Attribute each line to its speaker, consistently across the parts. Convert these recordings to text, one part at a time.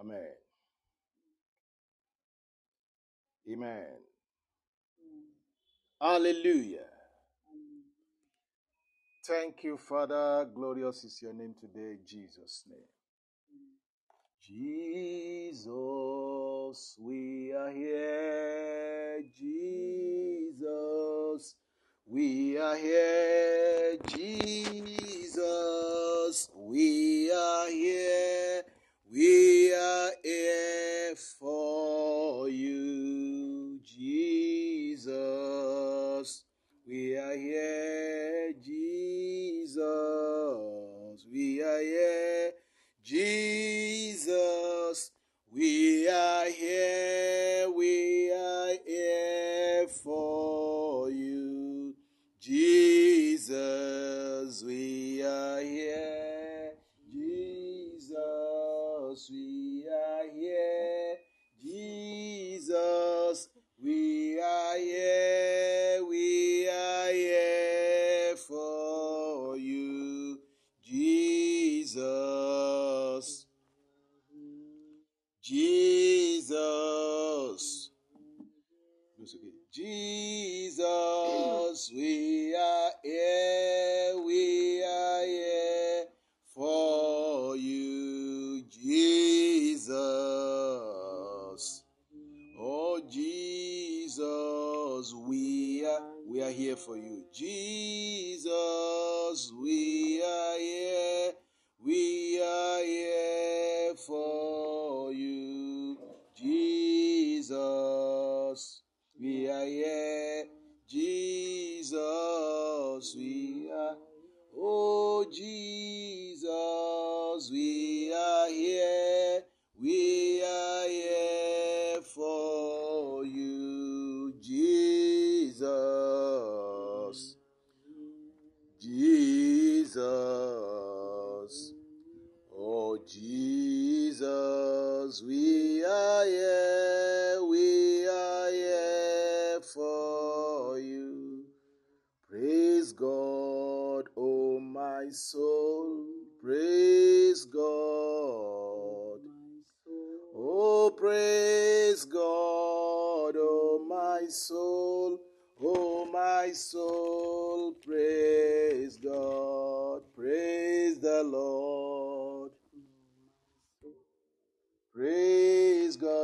Speaker 1: Amen. Amen. Hallelujah. Thank you, Father. Glorious is your name today, Jesus' name. Jesus, we are here. Jesus, we are here. Jesus, we are here. We are here for you, Jesus. We are here, Jesus. We are here, Jesus. We are here. We are here for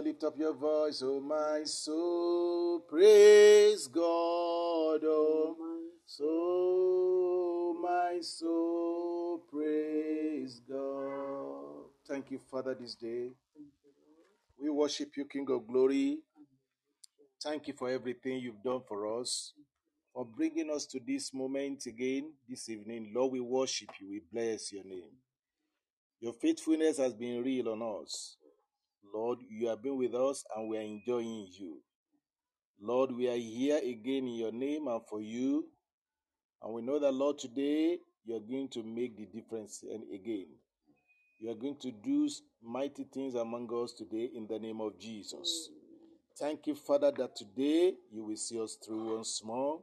Speaker 1: lift up your voice, oh my soul, praise God, oh my soul, my soul, praise God. Thank you, Father, this day. We worship you, King of glory. Thank you for everything you've done for us, for bringing us to this moment again this evening. Lord, we worship you. We bless your name. Your faithfulness has been real on us. Lord, you have been with us and we are enjoying you. Lord, we are here again in your name and for you. And we know that, Lord, today you are going to make the difference and again. You are going to do mighty things among us today in the name of Jesus. Thank you, Father, that today you will see us through once more.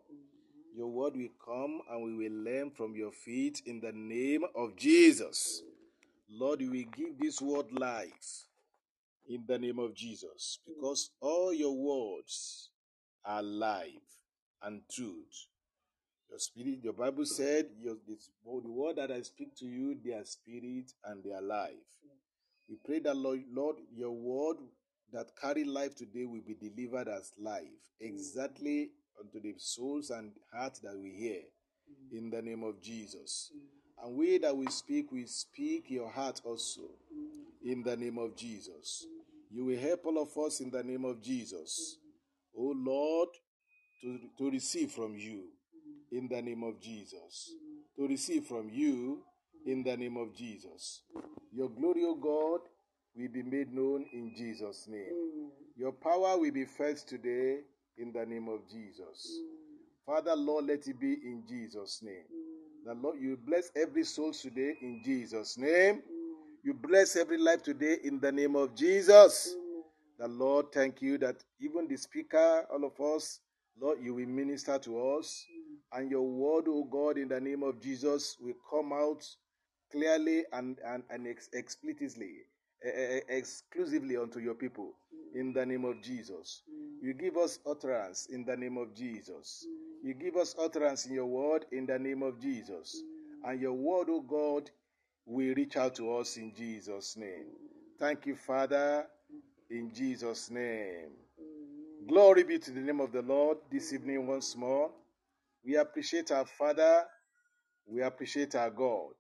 Speaker 1: Your word will come and we will learn from your feet in the name of Jesus. Lord, you will give this word life in the name of Jesus because all your words are life and truth. Your spirit, your Bible said, your, this, the word that I speak to you, they are spirit and they are life. We pray that, Lord, Lord, your word that carry life today will be delivered as life, exactly unto the souls and hearts that we hear, in the name of Jesus. And we that we speak, we speak your heart also, in the name of Jesus. You will help all of us in the name of Jesus. Oh Lord, to, to receive from you in the name of Jesus. To receive from you in the name of Jesus. Your glory, O God, will be made known in Jesus' name. Your power will be felt today in the name of Jesus. Father, Lord, let it be in Jesus' name. The Lord, you bless every soul today in Jesus' name. You bless every life today in the name of Jesus. The Lord, thank you that even the speaker, all of us, Lord, you will minister to us. And your word, oh God, in the name of Jesus, will come out clearly and, and, and ex- explicitly, exclusively unto your people in the name of Jesus. You give us utterance in the name of Jesus. You give us utterance in your word in the name of Jesus. And your word, O oh God, will reach out to us in Jesus' name. Thank you, Father, in Jesus' name. Glory be to the name of the Lord this evening once more. We appreciate our Father. We appreciate our God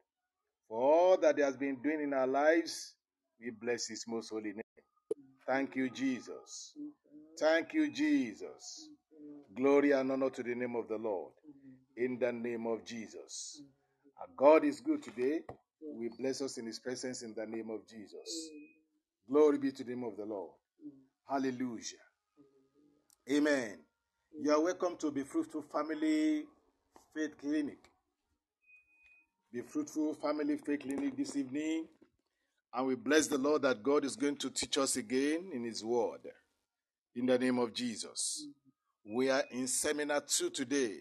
Speaker 1: for all that He has been doing in our lives. We bless His most holy name. Thank you, Jesus. Thank you, Jesus. Glory and honor to the name of the Lord. In the name of Jesus. Our God is good today. We bless us in His presence in the name of Jesus. Glory be to the name of the Lord. Hallelujah. Amen. You are welcome to Be Fruitful Family Faith Clinic. Be Fruitful Family Faith Clinic this evening. And we bless the Lord that God is going to teach us again in His Word. In the name of Jesus. We are in Seminar 2 today.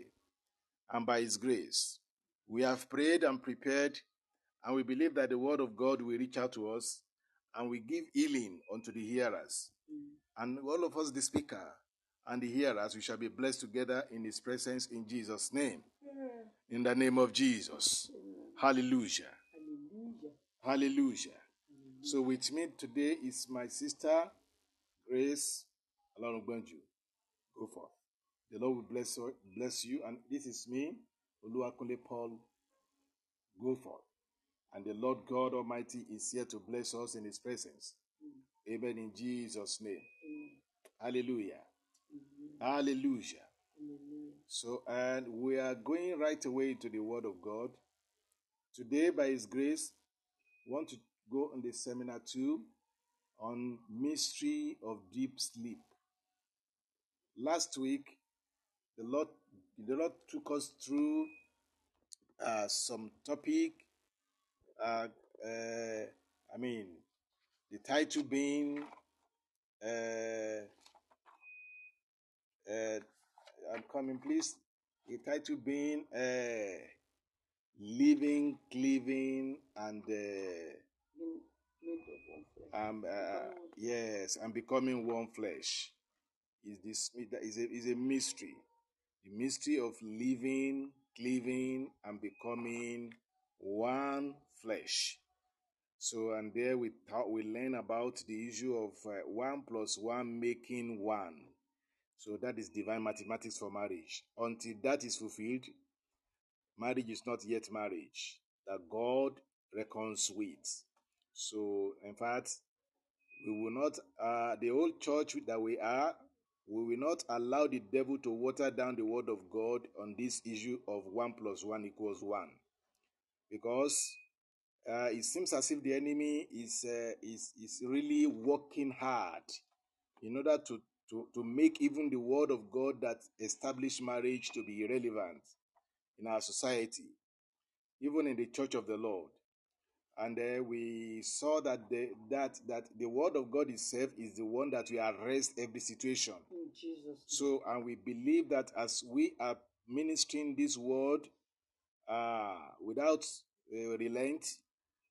Speaker 1: And by His grace, we have prayed and prepared. And we believe that the Word of God will reach out to us and we give healing unto the hearers. Mm. And all of us, the speaker, and the hearers, we shall be blessed together in His presence in Jesus' name. Mm. In the name of Jesus. Mm. Hallelujah. Hallelujah. Hallelujah. So with me today is my sister, Grace Alonogbanju. Go forth. The Lord will bless, bless you. And this is me, Oluwakunle Paul. Go forth. And the Lord God Almighty is here to bless us in His presence. Amen. In Jesus' name. Hallelujah. Hallelujah. So, and we are going right away to the Word of God. Today, by His grace, want to go on the seminar two on mystery of deep sleep. Last week, the Lord, the Lord took us through uh, some topic. Uh, uh, I mean, the title being uh, uh, I'm coming, please. The title being uh, Living, Cleaving, and uh, um, uh, yes, and becoming one flesh. Is this is a, is a mystery. The mystery of living, cleaving, and becoming one flesh. So, and there we we learn about the issue of uh, one plus one making one. So that is divine mathematics for marriage. Until that is fulfilled, marriage is not yet marriage that God reckons with. So, in fact, we will not, uh, the old church that we are, we will not allow the devil to water down the word of God on this issue of one plus one equals one. Because uh, it seems as if the enemy is, uh, is, is really working hard in order to to, to make even the word of God that established marriage to be irrelevant in our society, even in the church of the Lord. And uh, we saw that the, that that the word of God itself is the one that will arrest every situation. So, and we believe that as we are ministering this word uh, without uh, relent,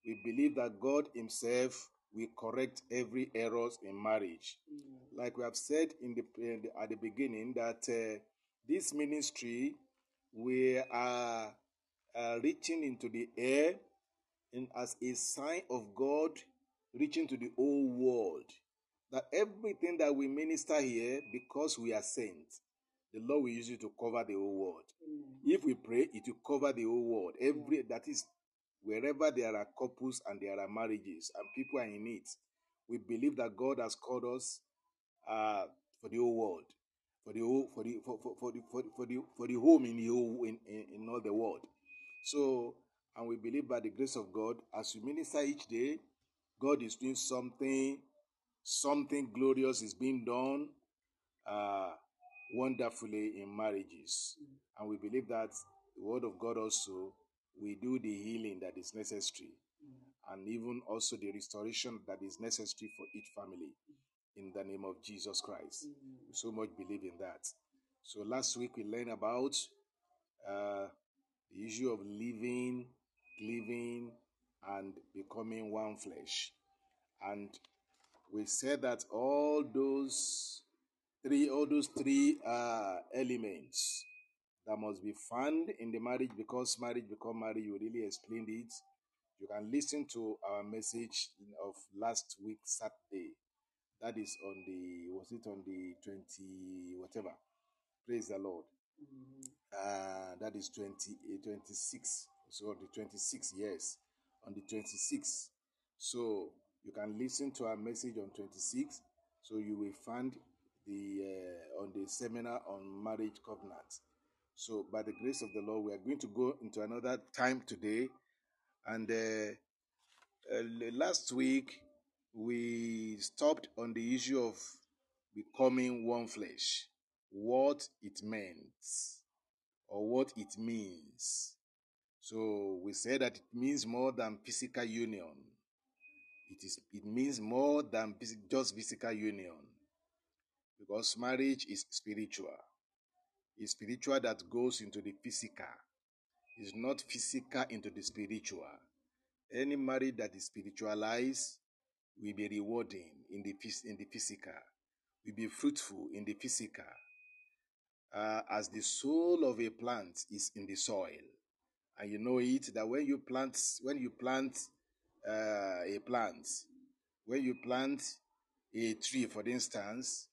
Speaker 1: we believe that God Himself will correct every errors in marriage. Mm. Like we have said in the, in the, at the beginning, that uh, this ministry we are uh, reaching into the air and as a sign of God reaching to the whole world. That everything that we minister here, because we are saints, the Lord will use it to cover the whole world. Mm. If we pray, it will cover the whole world. Every yeah. that is wherever there are couples and there are marriages and people are in it, we believe that God has called us uh, for the whole world, for the whole, for the for, for, for the for, for the for the home in the whole in, in, in all the world. So, and we believe by the grace of God, as we minister each day, God is doing something, something glorious is being done uh, wonderfully in marriages, and we believe that the Word of God also we do the healing that is necessary and even also the restoration that is necessary for each family in the name of Jesus Christ. We so much believe in that. So last week we learned about uh, the issue of living, living, and becoming one flesh. And we said that all those three, all those three uh, elements that must be found in the marriage because marriage become marriage, you really explained it. You can listen to our message of last week, Saturday. That is on the, was it on the 20, whatever. Praise the Lord. Mm-hmm. Uh, that is 20, uh, 26. So on the 26 years. On the 26. So you can listen to our message on 26. So you will find the uh, on the seminar on marriage covenant. So by the grace of the Lord, we are going to go into another time today. And uh, uh, last week we stopped on the issue of becoming one flesh, what it meant or what it means. So we said that it means more than physical union. It is it means more than just physical union. Because marriage is spiritual. It's spiritual that goes into the physical. It's not physical into the spiritual. Any marriage that is spiritualized will be rewarding in the, in the physical, will be fruitful in the physical, uh, as the soul of a plant is in the soil. And you know it that when you plant, when you plant uh, a plant, when you plant a tree, for instance,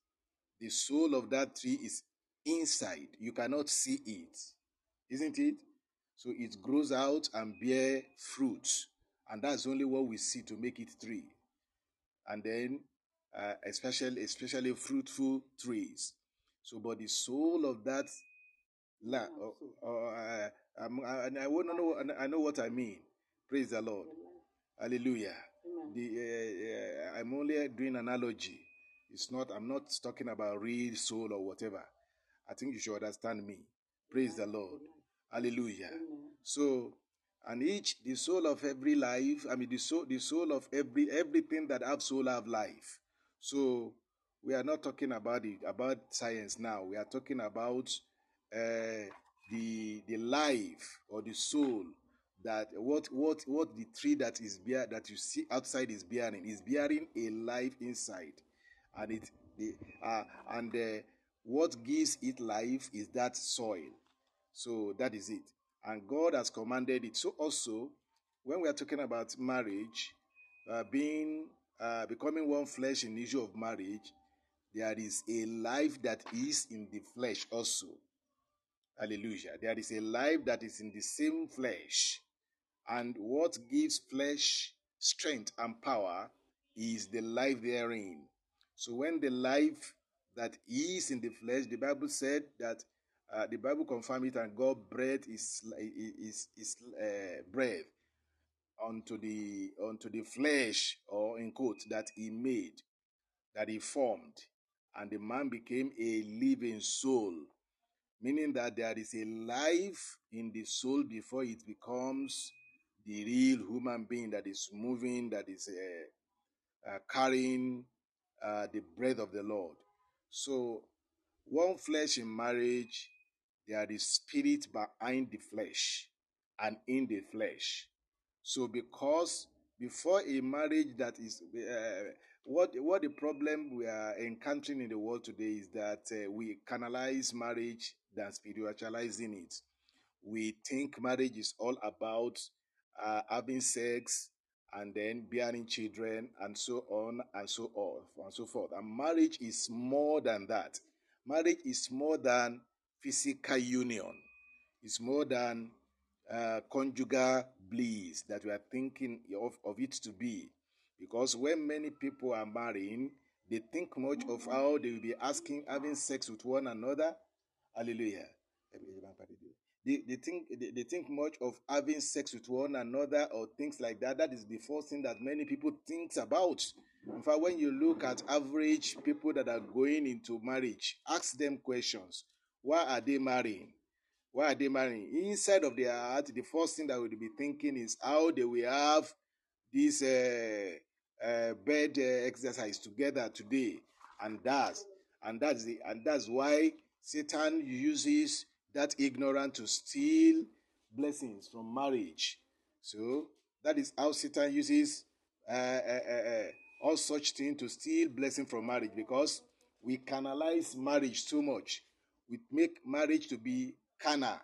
Speaker 1: the soul of that tree is inside. You cannot see it, isn't it? So it grows out and bear fruit, and that's only what we see to make it tree. And then, uh, especially especially fruitful trees. So, but the soul of that land, uh, uh, I, I, to know. I know what I mean. Praise the Lord. Hallelujah. The, uh, uh, I'm only doing analogy. It's not. I'm not talking about real soul or whatever. I think you should understand me. Praise the Lord. Hallelujah. So, and each the soul of every life. I mean, the soul, the soul of every everything that have soul have life. So we are not talking about it about science now. We are talking about uh, the the life or the soul that what what what the tree that is bear that you see outside is bearing is bearing a life inside, and it the uh, and uh, what gives it life is that soil. So that is it, and God has commanded it. So also, when we are talking about marriage, uh, being uh, becoming one flesh in the issue of marriage, there is a life that is in the flesh also. Hallelujah. There is a life that is in the same flesh. And what gives flesh strength and power is the life therein. So when the life that is in the flesh, the Bible said that uh, the Bible confirmed it, and God breathed is is is uh, breath onto the onto the flesh, or in quote, that He made, that He formed, and the man became a living soul meaning that there is a life in the soul before it becomes the real human being that is moving, that is uh, uh, carrying uh, the breath of the Lord. So, one flesh in marriage, there is spirit behind the flesh and in the flesh. So, because before a marriage that is uh, what what the problem we are encountering in the world today is that uh, we canalize marriage than spiritualizing it. We think marriage is all about uh, having sex and then bearing children and so on and so on and so forth. And marriage is more than that. Marriage is more than physical union. It's more than uh, conjugal bliss that we are thinking of, of it to be. Because when many people are marrying, they think much of how they will be asking, having sex with one another. Hallelujah. They, they think they, they think much of having sex with one another or things like that. That is the first thing that many people think about. In fact, when you look at average people that are going into marriage, ask them questions. Why are they marrying? Why are they marrying? Inside of their heart, the first thing that would be thinking is how they will have this uh, uh, bed uh, exercise together today, and that's and that's the and that's why Satan uses that ignorant to steal blessings from marriage. So that is how Satan uses uh, uh, uh, all such things to steal blessing from marriage because we canalize marriage too much. We make marriage to be carnal.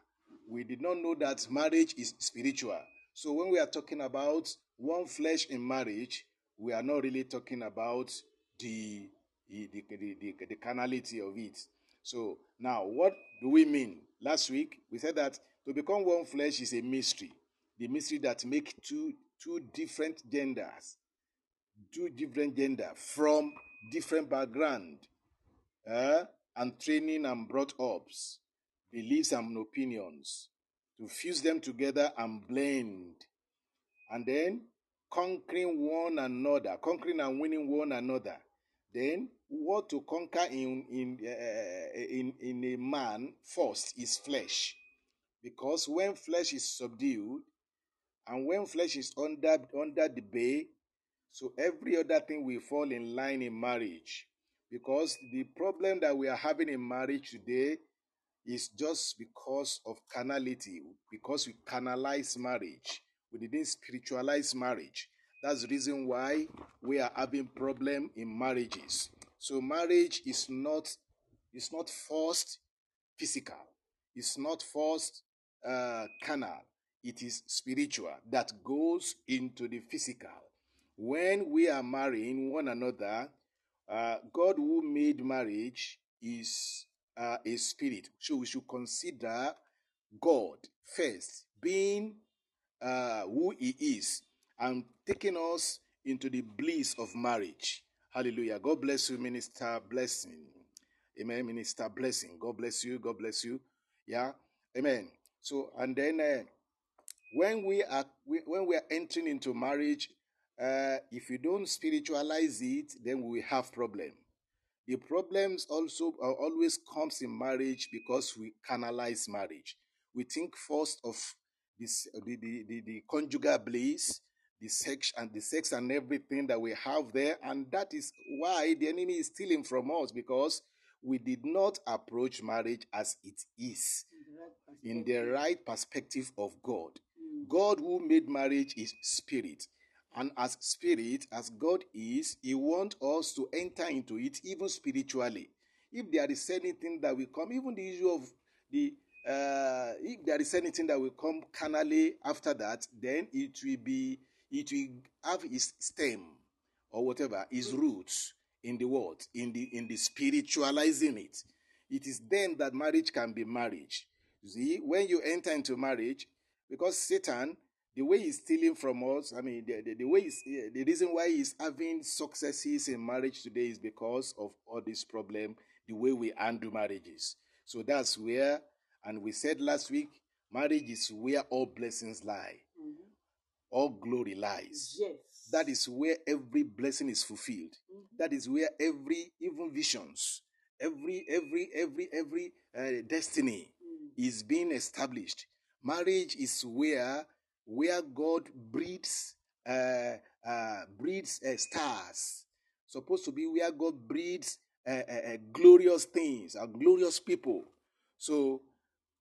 Speaker 1: We did not know that marriage is spiritual. So when we are talking about one flesh in marriage, we are not really talking about the the, the, the, the carnality of it. So now what do we mean? Last week we said that to become one flesh is a mystery. The mystery that make two two different genders, two different gender from different background, uh, and training and brought ups, beliefs and opinions, to fuse them together and blend, and then conquering one another, conquering and winning one another. Then what to conquer in in uh, in in a man first is flesh, because when flesh is subdued, and when flesh is under under the bay, so every other thing will fall in line in marriage. Because the problem that we are having in marriage today is just because of carnality, because we canalize marriage. We didn't spiritualize marriage. That's the reason why we are having problem in marriages. So marriage is not is not forced physical. It's not forced uh, carnal. It is spiritual that goes into the physical. When we are marrying one another, uh, God who made marriage is uh, a spirit. So we should consider God first, being uh, who He is, and taking us into the bliss of marriage. Hallelujah. God bless you, Minister Blessing. Amen. Minister Blessing. God bless you. God bless you. Yeah. Amen. So, and then uh, when we are we, when we are entering into marriage, uh, if you don't spiritualize it, then we have problem. The problems also uh, always comes in marriage because we canalize marriage. We think first of this the, the, the, the conjugal bliss, the sex and the sex and everything that we have there, and that is why the enemy is stealing from us because we did not approach marriage as it is in the right perspective of God. Mm. God who made marriage is spirit. And as spirit, as God is, He wants us to enter into it even spiritually. If there is anything that will come, even the issue of the uh, if there is anything that will come carnally after that, then it will be it will have its stem or whatever, its mm. roots in the world, in the in the spiritualizing it. It is then that marriage can be marriage. You see, when you enter into marriage, because Satan the way he's stealing from us, I mean, the, the, the way he's, eh, the reason why he's having successes in marriage today is because of all this problem, the way we handle marriages. So that's where, and we said last week, marriage is where all blessings lie. All glory lies.
Speaker 2: Yes.
Speaker 1: That is where every blessing is fulfilled. Mm-hmm. That is where every, even visions, every, every, every, every uh, destiny mm-hmm. is being established. Marriage is where where God breeds uh, uh, breeds uh, stars. Supposed to be where God breeds uh, uh, uh, glorious things, uh, glorious people. So,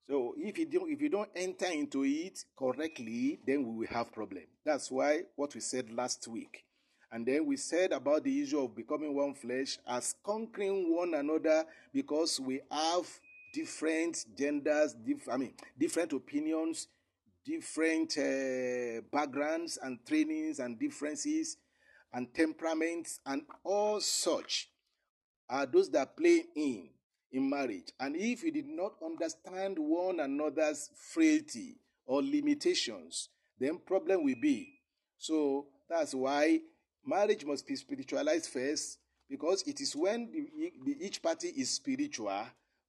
Speaker 1: so if you don't if you don't enter into it correctly, then we will have problem. That's why what we said last week. And then we said about the issue of becoming one flesh as conquering one another because we have different genders, diff- I mean, different opinions, different uh, backgrounds and trainings and differences and temperaments and all such are those that play in in marriage. And if you did not understand one another's frailty or limitations, then problem will be. So that's why marriage must be spiritualized first, because it is when the, the, each party is spiritual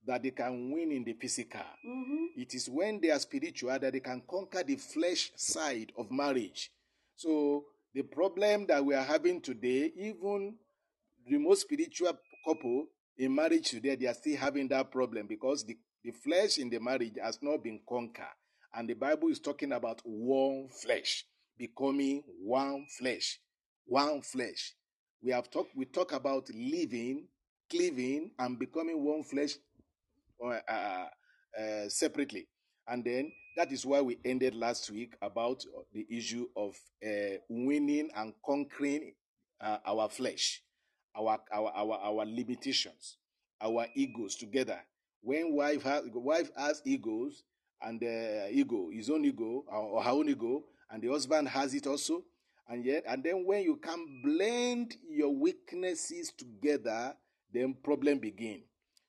Speaker 1: that they can win in the physical. Mm-hmm. It is when they are spiritual that they can conquer the flesh side of marriage. So the problem that we are having today, even the most spiritual couple in marriage today, they are still having that problem because the, the flesh in the marriage has not been conquered. And the Bible is talking about one flesh, becoming one flesh, one flesh. We have talked, we talk about living, cleaving, and becoming one flesh uh, uh, uh, separately. And then that is why we ended last week about the issue of uh, winning and conquering uh, our flesh, our, our our our limitations, our egos together. When wife has wife has egos and uh, ego, his own ego or her own ego, and the husband has it also, and yet and then when you can blend your weaknesses together, then problem begin.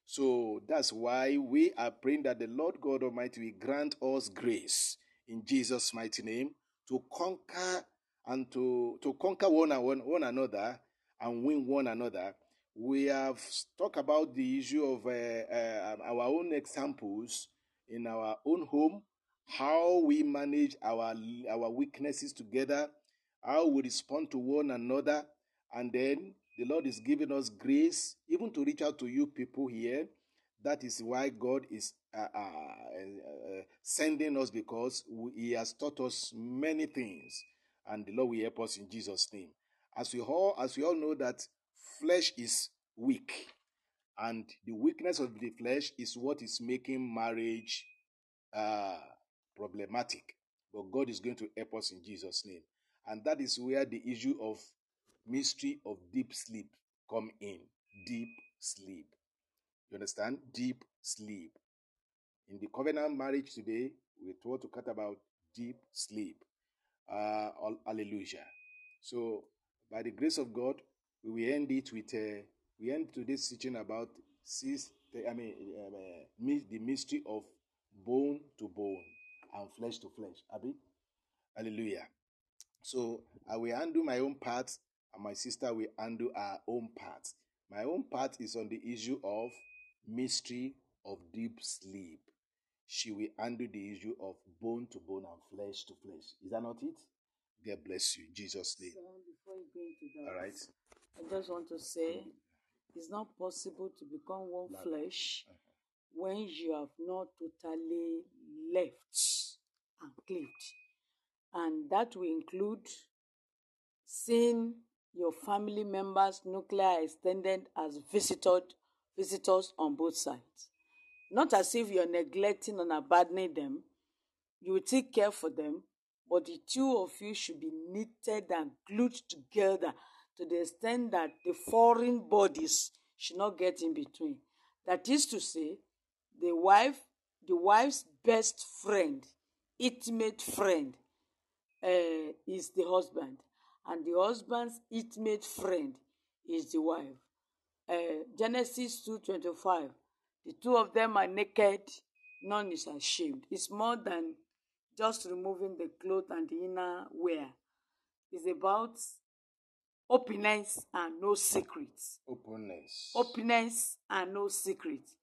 Speaker 1: So that's why we are praying that the Lord God Almighty will grant us grace in Jesus' mighty name to conquer and to, to conquer one, one, one another and win one another. We have talked about the issue of uh, uh, our own examples in our own home, how we manage our, our weaknesses together, how we respond to one another, and then the Lord is giving us grace even to reach out to you people here. That is why God is uh, uh, uh, sending us because He has taught us many things, and the Lord will help us in Jesus' name. As we all, as we all know that flesh is weak, and the weakness of the flesh is what is making marriage uh, problematic. But God is going to help us in Jesus' name, and that is where the issue of mystery of deep sleep come in. Deep sleep. You understand? Deep sleep. In the covenant marriage today, we're told to cut about deep sleep. Uh, hallelujah. So, by the grace of God, we will end it with uh, we end today's teaching about six, I mean, uh, the mystery of bone to bone and flesh to flesh. Abi, hallelujah. So I will undo my own part and my sister will undo her own part. My own part is on the issue of mystery of deep sleep. She will undo the issue of bone to bone and flesh to flesh. Is that not it? God bless you. In Jesus' name.
Speaker 2: So before you go into that,
Speaker 1: All right.
Speaker 2: I just want to say it's not possible to become one flesh uh-huh. when you have not totally left and cleaved. And that will include seeing your family members nuclear extended as visited, visitors on both sides. Not as if you're neglecting and abandoning them. You will take care for them, but the two of you should be knitted and glued together to the extent that the foreign bodies should not get in between. That is to say, the wife, the wife's best friend, intimate friend, uh, is the husband and the husband's intimate friend is the wife. Uh, Genesis 2:25. The two of them are naked, none is ashamed. It's more than just removing the cloth and the inner wear. It's about openness and no secrets.
Speaker 1: Openness.
Speaker 2: Openness and no secrets.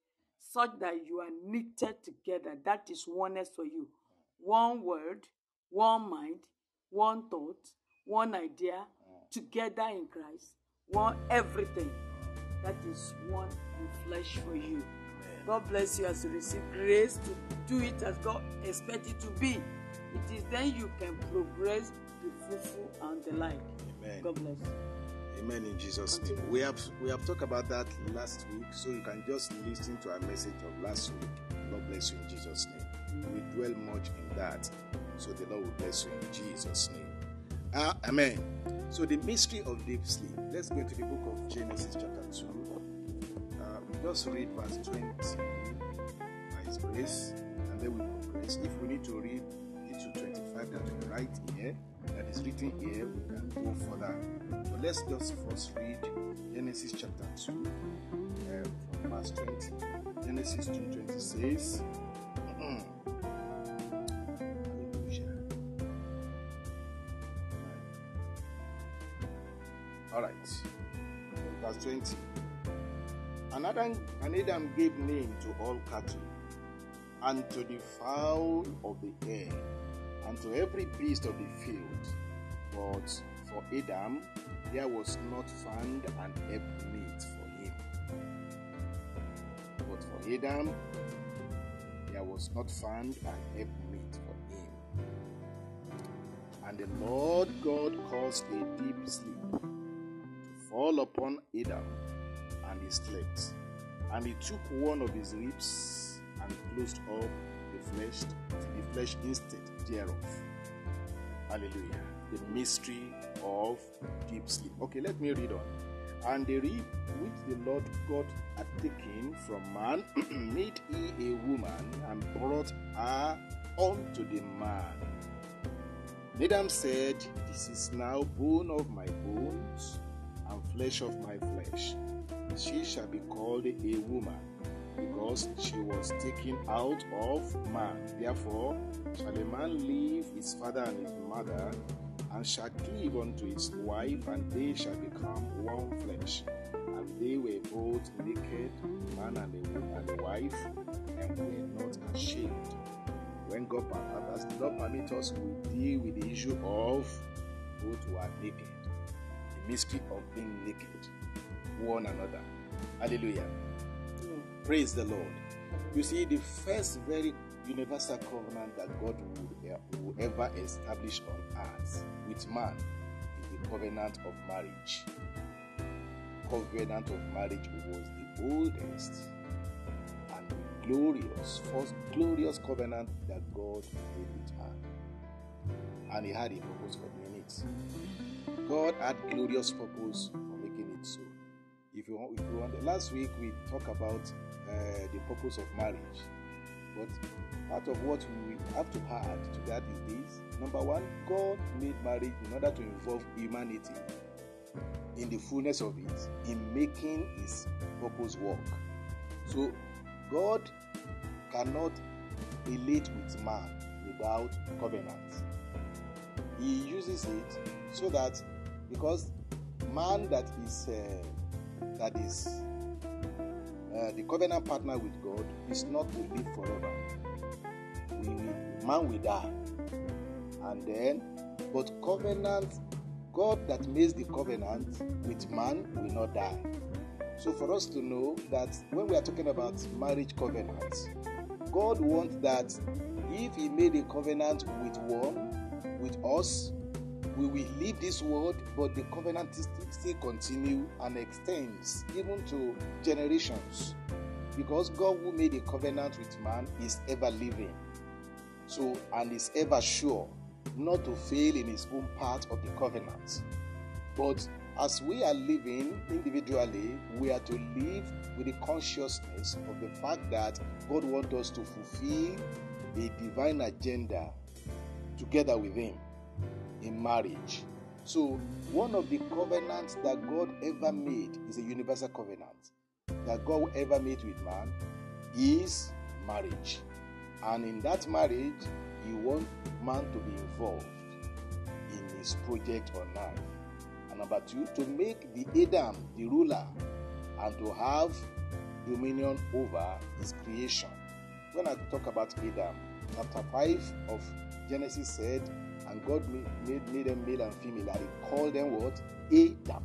Speaker 2: Such that you are knitted together. That is oneness for you. One word, one mind, one thought, one idea, together in Christ, one everything. That is one in flesh for you. God bless you as you receive grace to do it as God expects it to be. It is then you can progress, be fruitful, and the like. Amen. God bless you.
Speaker 1: Amen in Jesus' name. We have we have talked about that last week, so you can just listen to our message of last week. God bless you in Jesus' name. We dwell much in that, so the Lord will bless you in Jesus' name. Ah, amen. So the mystery of deep sleep. Let's go to the book of Genesis chapter 2. Just read verse 20 by his grace, and then we progress. If we need to read it to 25 that we write here, that is written here, we can go further. But let's just first read Genesis chapter 2, uh, from verse 20. Genesis 2 20 and Adam gave name to all cattle, and to the fowl of the air, and to every beast of the field. But for Adam there was not found an helpmeet for him. But for Adam there was not found an helpmeet for him. And the Lord God caused a deep sleep to fall upon Adam, and he slept. And he took one of his ribs and closed up the flesh, the flesh instead thereof. Hallelujah. the mystery of deep sleep. Okay, let me read on. And the rib which the Lord God had taken from man made he a woman and brought her unto the man. Adam said, This is now bone of my bones and flesh of my flesh. She shall be called a woman because she was taken out of man. Therefore, shall a man leave his father and his mother, and shall cleave unto his wife, and they shall become one flesh. And they were both naked, man and the, wife, and were not ashamed. When God permits, God permit us, we deal with the issue of both who are naked, the mystery of being naked, one another. Hallelujah. Praise the Lord. You see, the first very universal covenant that God would, uh, will ever establish on earth with man is the covenant of marriage. Covenant of marriage was the oldest and glorious, first glorious covenant that God made with man. And He had a purpose for doing it. God had glorious purpose for making it so. If you want, if you want, last week we talked about uh, the purpose of marriage. But part of what we have to add to that is this. Number one, God made marriage in order to involve humanity in the fullness of it, in making his purpose work. So, God cannot relate with man without covenant. He uses it so that because man that is uh, that is uh, the covenant partner with God is not to live forever. We, man will die, and then, but covenant, God that makes the covenant with man will not die. So for us to know that when we are talking about marriage covenant, God wants that if He made a covenant with one, with us, we will leave this world, but the covenant still continue and extends even to generations. Because God who made a covenant with man is ever living. So and is ever sure not to fail in his own part of the covenant. But as we are living individually, we are to live with the consciousness of the fact that God wants us to fulfill a divine agenda together with Him in marriage. So, one of the covenants that God ever made is a universal covenant that God ever made with man is marriage. And in that marriage, He wants man to be involved in His project on earth. And number two, to make the Adam the ruler and to have dominion over his creation. When I talk about Adam, chapter 5 of Genesis said, and God made, made them male and female, and He called them what? Adam.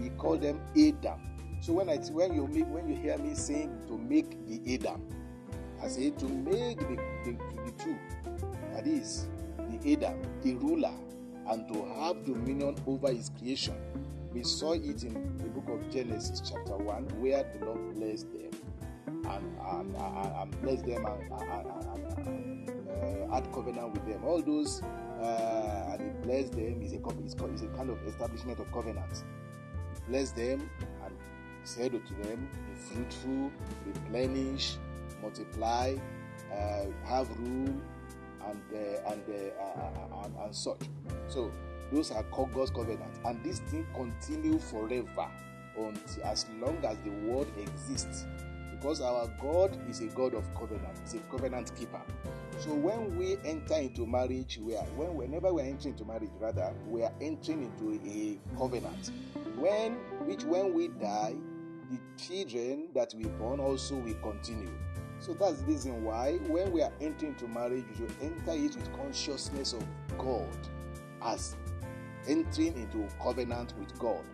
Speaker 1: He called them Adam. So when I when you make, when you hear me saying to make the Adam, I say to make the, the, the two, that is the Adam, the ruler, and to have dominion over his creation. We saw it in the book of Genesis, chapter 1, where the Lord blessed them and, and, and, and blessed them and, and, and uh, had covenant with them. All those, uh, and He blessed them, is a, is a kind of establishment of covenants. He blessed them and said to them, Be fruitful, replenish, multiply, uh, have rule, and uh, and, uh, and, and such. So those are called God's covenant, and this thing continue forever until as long as the world exists. Because our God is a God of covenant, He's a covenant keeper. So when we enter into marriage, we are when whenever we are entering into marriage, rather, we are entering into a covenant. When which when we die, the children that we born also will continue. So that's the reason why when we are entering into marriage, we should enter it with consciousness of God as entering into covenant with God.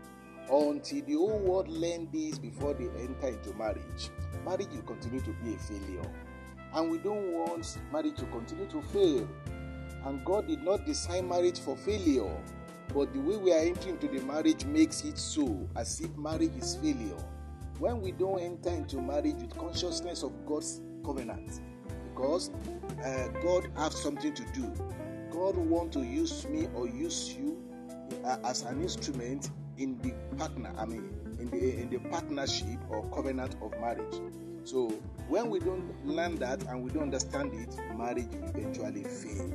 Speaker 1: Until the whole world learn this before they enter into marriage, marriage will continue to be a failure. And we don't want marriage to continue to fail. And God did not design marriage for failure. But the way we are entering into the marriage makes it so, as if marriage is failure. When we don't enter into marriage with consciousness of God's covenant, because uh, God has something to do, God want to use me or use you uh, as an instrument in the partner. I mean, in the in the partnership or covenant of marriage. So when we don't learn that and we don't understand it, marriage will eventually fail.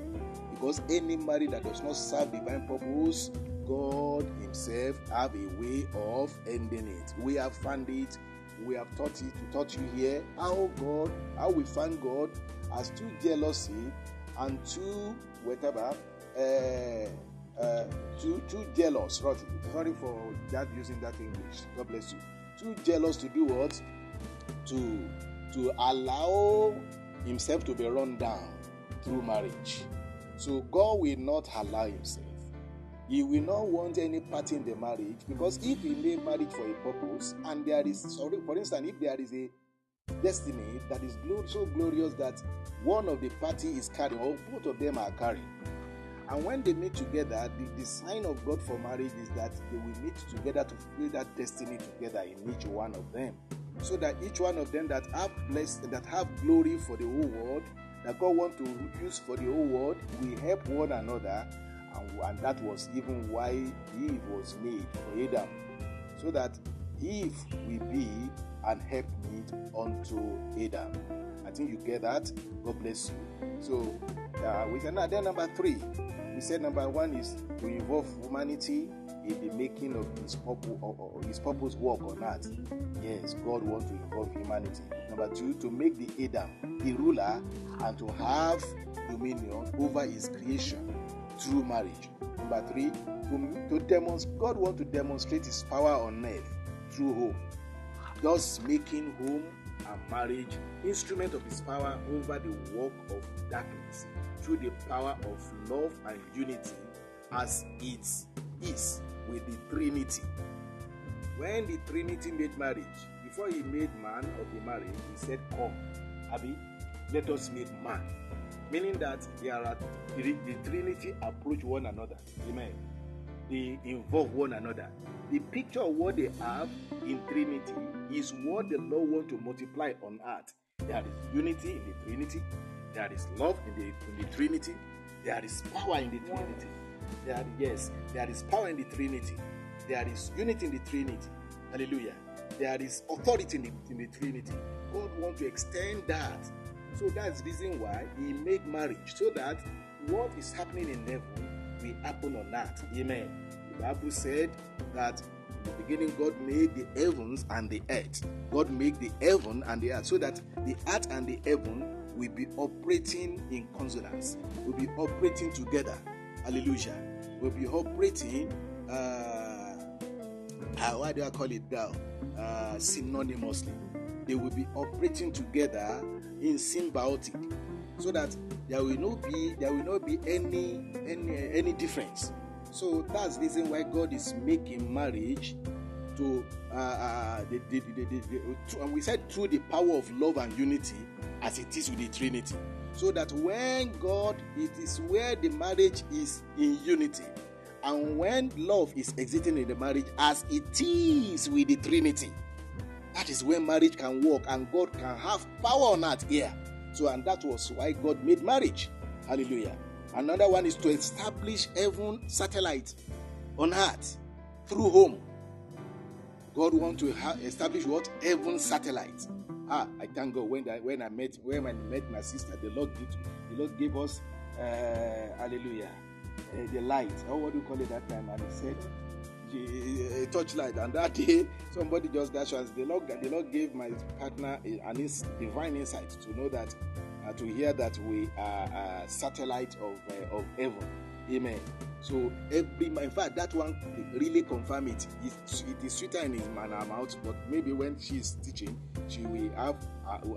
Speaker 1: Because any marriage that does not serve divine purpose, God Himself have a way of ending it. We have found it. We have taught it. To taught you here how God, how we find God as too jealousy and too whatever, uh, uh, too too jealous. Sorry for that using that English. God bless you. Too jealous to do what? To to allow himself to be run down through marriage. So God will not allow himself. He will not want any part in the marriage because if he made marriage for a purpose and there is, sorry, for instance, if there is a destiny that is so glorious that one of the party is carrying or both of them are carrying, and when they meet together, the design of God for marriage is that they will meet together to fulfill that destiny together in each one of them. So that each one of them that have blessed that have glory for the whole world, that God want to use for the whole world, will help one another and, and that was even why Eve was made for Adam, so that Eve will be an helpmeet unto Adam. I think you get that. God bless you. So, uh, we said now, then number three, we said number one is to involve humanity in the making of his purpose, his purpose work on earth. Yes, God wants to involve humanity. Number two, to make the Adam the ruler and to have dominion over his creation through marriage. Number three, to, to demonstrate, God wants to demonstrate His power on earth through home, thus making home and marriage instrument of His power over the work of darkness through the power of love and unity, as it is with the Trinity. When the Trinity made marriage, before He made man of the marriage, He said, "Come, Abby, let us make man." meaning that are the, the Trinity approach one another. Amen. They involve one another. The picture of what they have in Trinity is what the Lord wants to multiply on earth. There is unity in the Trinity. There is love in the, in the Trinity. There is power in the Trinity. There, yes, there is power in the Trinity. There is unity in the Trinity. Hallelujah. There is authority in the, in the Trinity. God wants to extend that so that's the reason why he made marriage so that what is happening in heaven will happen on earth. Amen. The Bible said that in the beginning God made the heavens and the earth. God made the heaven and the earth so that the earth and the heaven will be operating in consonance, will be operating together. Hallelujah. Will be operating, uh, uh, why do I call it now? Uh, synonymously. They will be operating together in symbiotic so that there will not be there will not be any any any difference so that's the reason why god is making marriage to uh, uh the, the, the, the, and we said through the power of love and unity as it is with the trinity so that when god it is where the marriage is in unity and when love is existing in the marriage as it is with the trinity that is when marriage can work and God can have power on earth here. So, and that was why God made marriage. Hallelujah. Another one is to establish heaven satellite on earth through home. God want to establish what heaven satellite. Ah, I thank God. When I when I met when I met my sister, the Lord did, the Lord gave us uh, hallelujah uh, the light. Oh, what do you call it that time? And He said a torchlight. And that day somebody just dash us the lord the lord gave my partner an ins- divine insight to know that uh, to hear that we are a satellite of uh, of heaven amen. So every in fact that one really confirm it. It, it is sweeter in his manner mouth but maybe when she's teaching she will have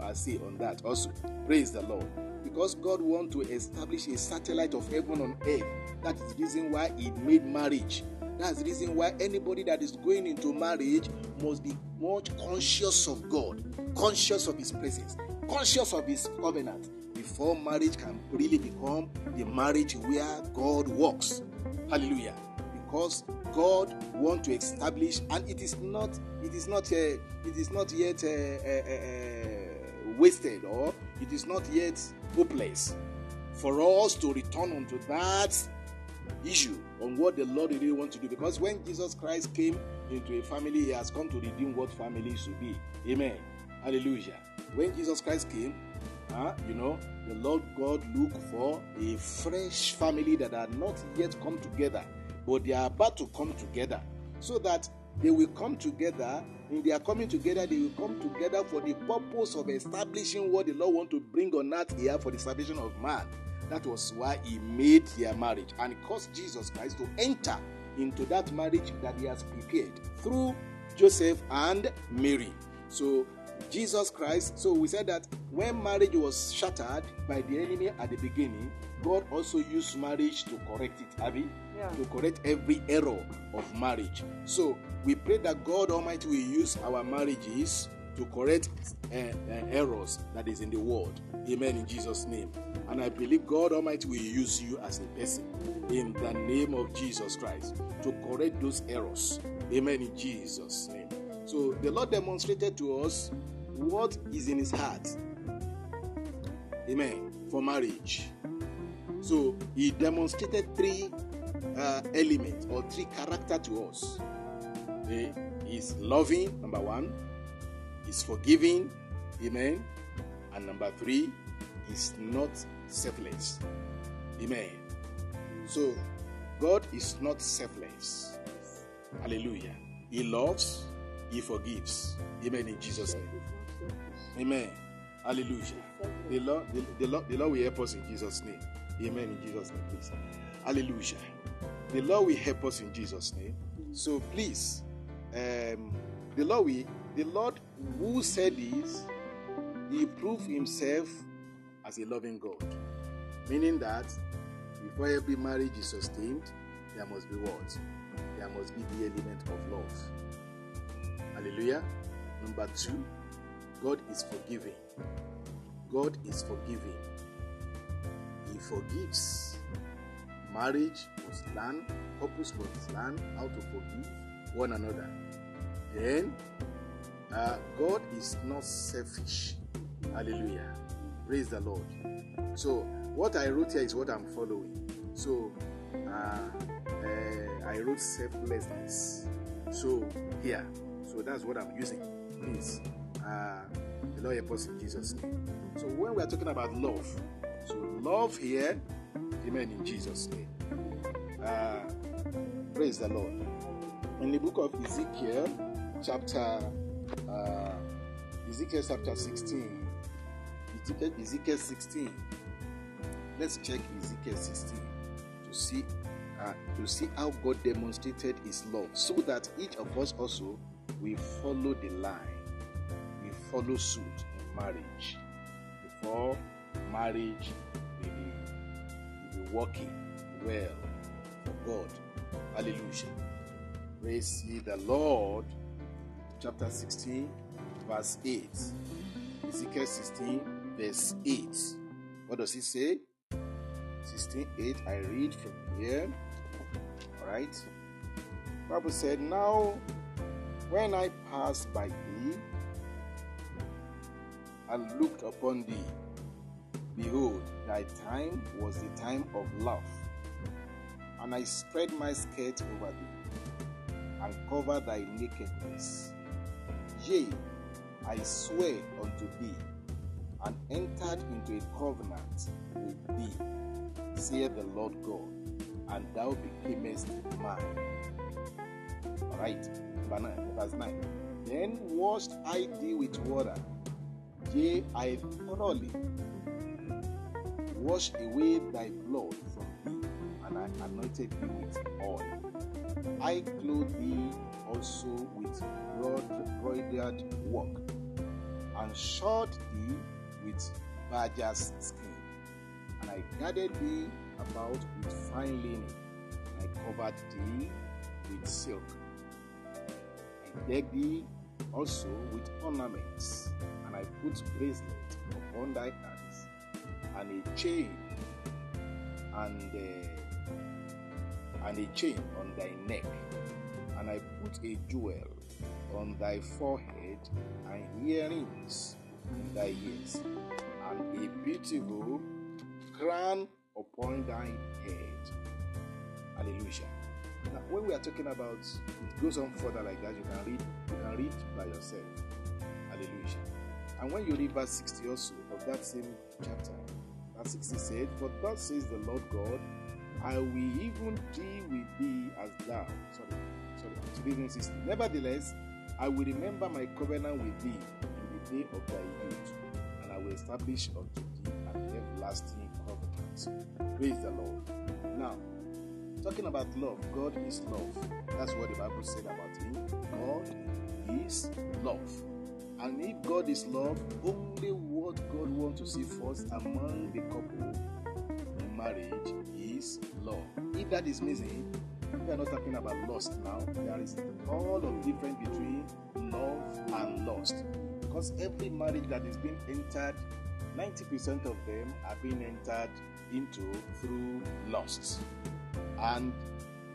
Speaker 1: a, say on that also. Praise the lord. Because god want to establish a satellite of heaven on earth. That is the reason why he made marriage. That's the reason why anybody that is going into marriage must be much conscious of God, conscious of His presence, conscious of His covenant before marriage can really become the marriage where God works. Hallelujah. Because God wants to establish, and it is not, it is not, uh, it is not yet uh, uh, uh, wasted, or it is not yet hopeless. for us to return unto that issue on what the Lord really wants to do. Because when Jesus Christ came into a family, He has come to redeem what family should be. Amen. Hallelujah. When Jesus Christ came, uh, you know, the Lord God look for a fresh family that are not yet come together, but they are about to come together, so that they will come together. In their coming together, they will come together for the purpose of establishing what the Lord want to bring on earth here for the salvation of man. That was why He made their marriage and caused Jesus Christ to enter into that marriage that He has prepared through Joseph and Mary. So Jesus Christ. So we said that when marriage was shattered by the enemy at the beginning, God also used marriage to correct it, Abby,
Speaker 2: Yeah.
Speaker 1: to correct every error of marriage. So we pray that God Almighty will use our marriages to correct uh, uh, errors that is in the world. Amen. In Jesus' name. And I believe God Almighty will use you as a person in the name of Jesus Christ to correct those errors. Amen. In Jesus' name. So the Lord demonstrated to us what is in his heart. Amen. For marriage. So he demonstrated three uh, elements or three character to us. He is loving, number one. He's forgiving, amen. And number three, is not selfless, amen. So God is not selfless. Hallelujah. He loves, he forgives, amen. In Jesus' name. Amen. Hallelujah. The Lord, the, the, Lord, the Lord will help us in Jesus' name. Amen. In Jesus' name, please. Hallelujah. The Lord will help us in Jesus' name. So please, um, the Lord will, the Lord who said this, He proved Himself as a loving God. Meaning that before every marriage is sustained, there must be what? There must be the element of love. Hallelujah. Number two, God is forgiving. God is forgiving. He forgives. Marriage must learn, couples must learn how to forgive one another. Then, uh, God is not selfish. Hallelujah. Praise the Lord. So, what I wrote here is what I'm following. So, uh, uh, I wrote selflessness. So, here. So, that's what I'm using. Please. Uh, the Lord help in Jesus' name. So, when we are talking about love, so love here, amen, in Jesus' name. Uh, praise the Lord. In the book of Ezekiel, chapter uh, Ezekiel chapter 16, Ezekiel, Ezekiel 16. Let's check Ezekiel 16 to see uh, to see how God demonstrated His love, so that each of us also will follow the line, we follow suit in marriage. Before marriage we will be working well for God. Hallelujah. Praise ye the Lord. Chapter 16, verse 8. Ezekiel 16, verse 8. What does it say? 16, 8. I read from here. Alright. Bible said, Now when I passed by thee and looked upon thee, behold, thy time was the time of love. And I spread my skirt over thee and covered thy nakedness. Yea, I swear unto thee, and entered into a covenant with thee, saith the Lord God, and thou becamest mine. Alright, verse 9. Then washed I thee with water, yea, I thoroughly washed away thy blood from thee, and I anointed thee with oil. I clothed thee also with broidered work, and shod thee with badger's skin, and I gathered thee about with fine linen, and I covered thee with silk. Decked thee also with ornaments, and I put bracelets upon thy hands, and a chain, and uh, and a chain on thy neck, and I put a jewel on thy forehead, and earrings in thy ears, and a beautiful crown upon thy head. Hallelujah. Now, when we are talking about, it goes on further like that. You can read, you can read by yourself. Hallelujah. And when you read verse 60 also of that same chapter, verse 60 said, For thus says the Lord God, I will even deal with thee as thou. Sorry, sorry, to 60. Nevertheless, I will remember my covenant with thee in the day of thy youth, and I will establish unto thee an everlasting covenant. Praise the Lord. Now, talking about love, God is love. That's what the Bible said about him. God is love. And if God is love, only what God wants to see first among the couple in marriage is love. If that is missing, we are not talking about lust now. There is all of difference between love and lust. Because every marriage that is being entered, 90% of them are being entered into through lust. And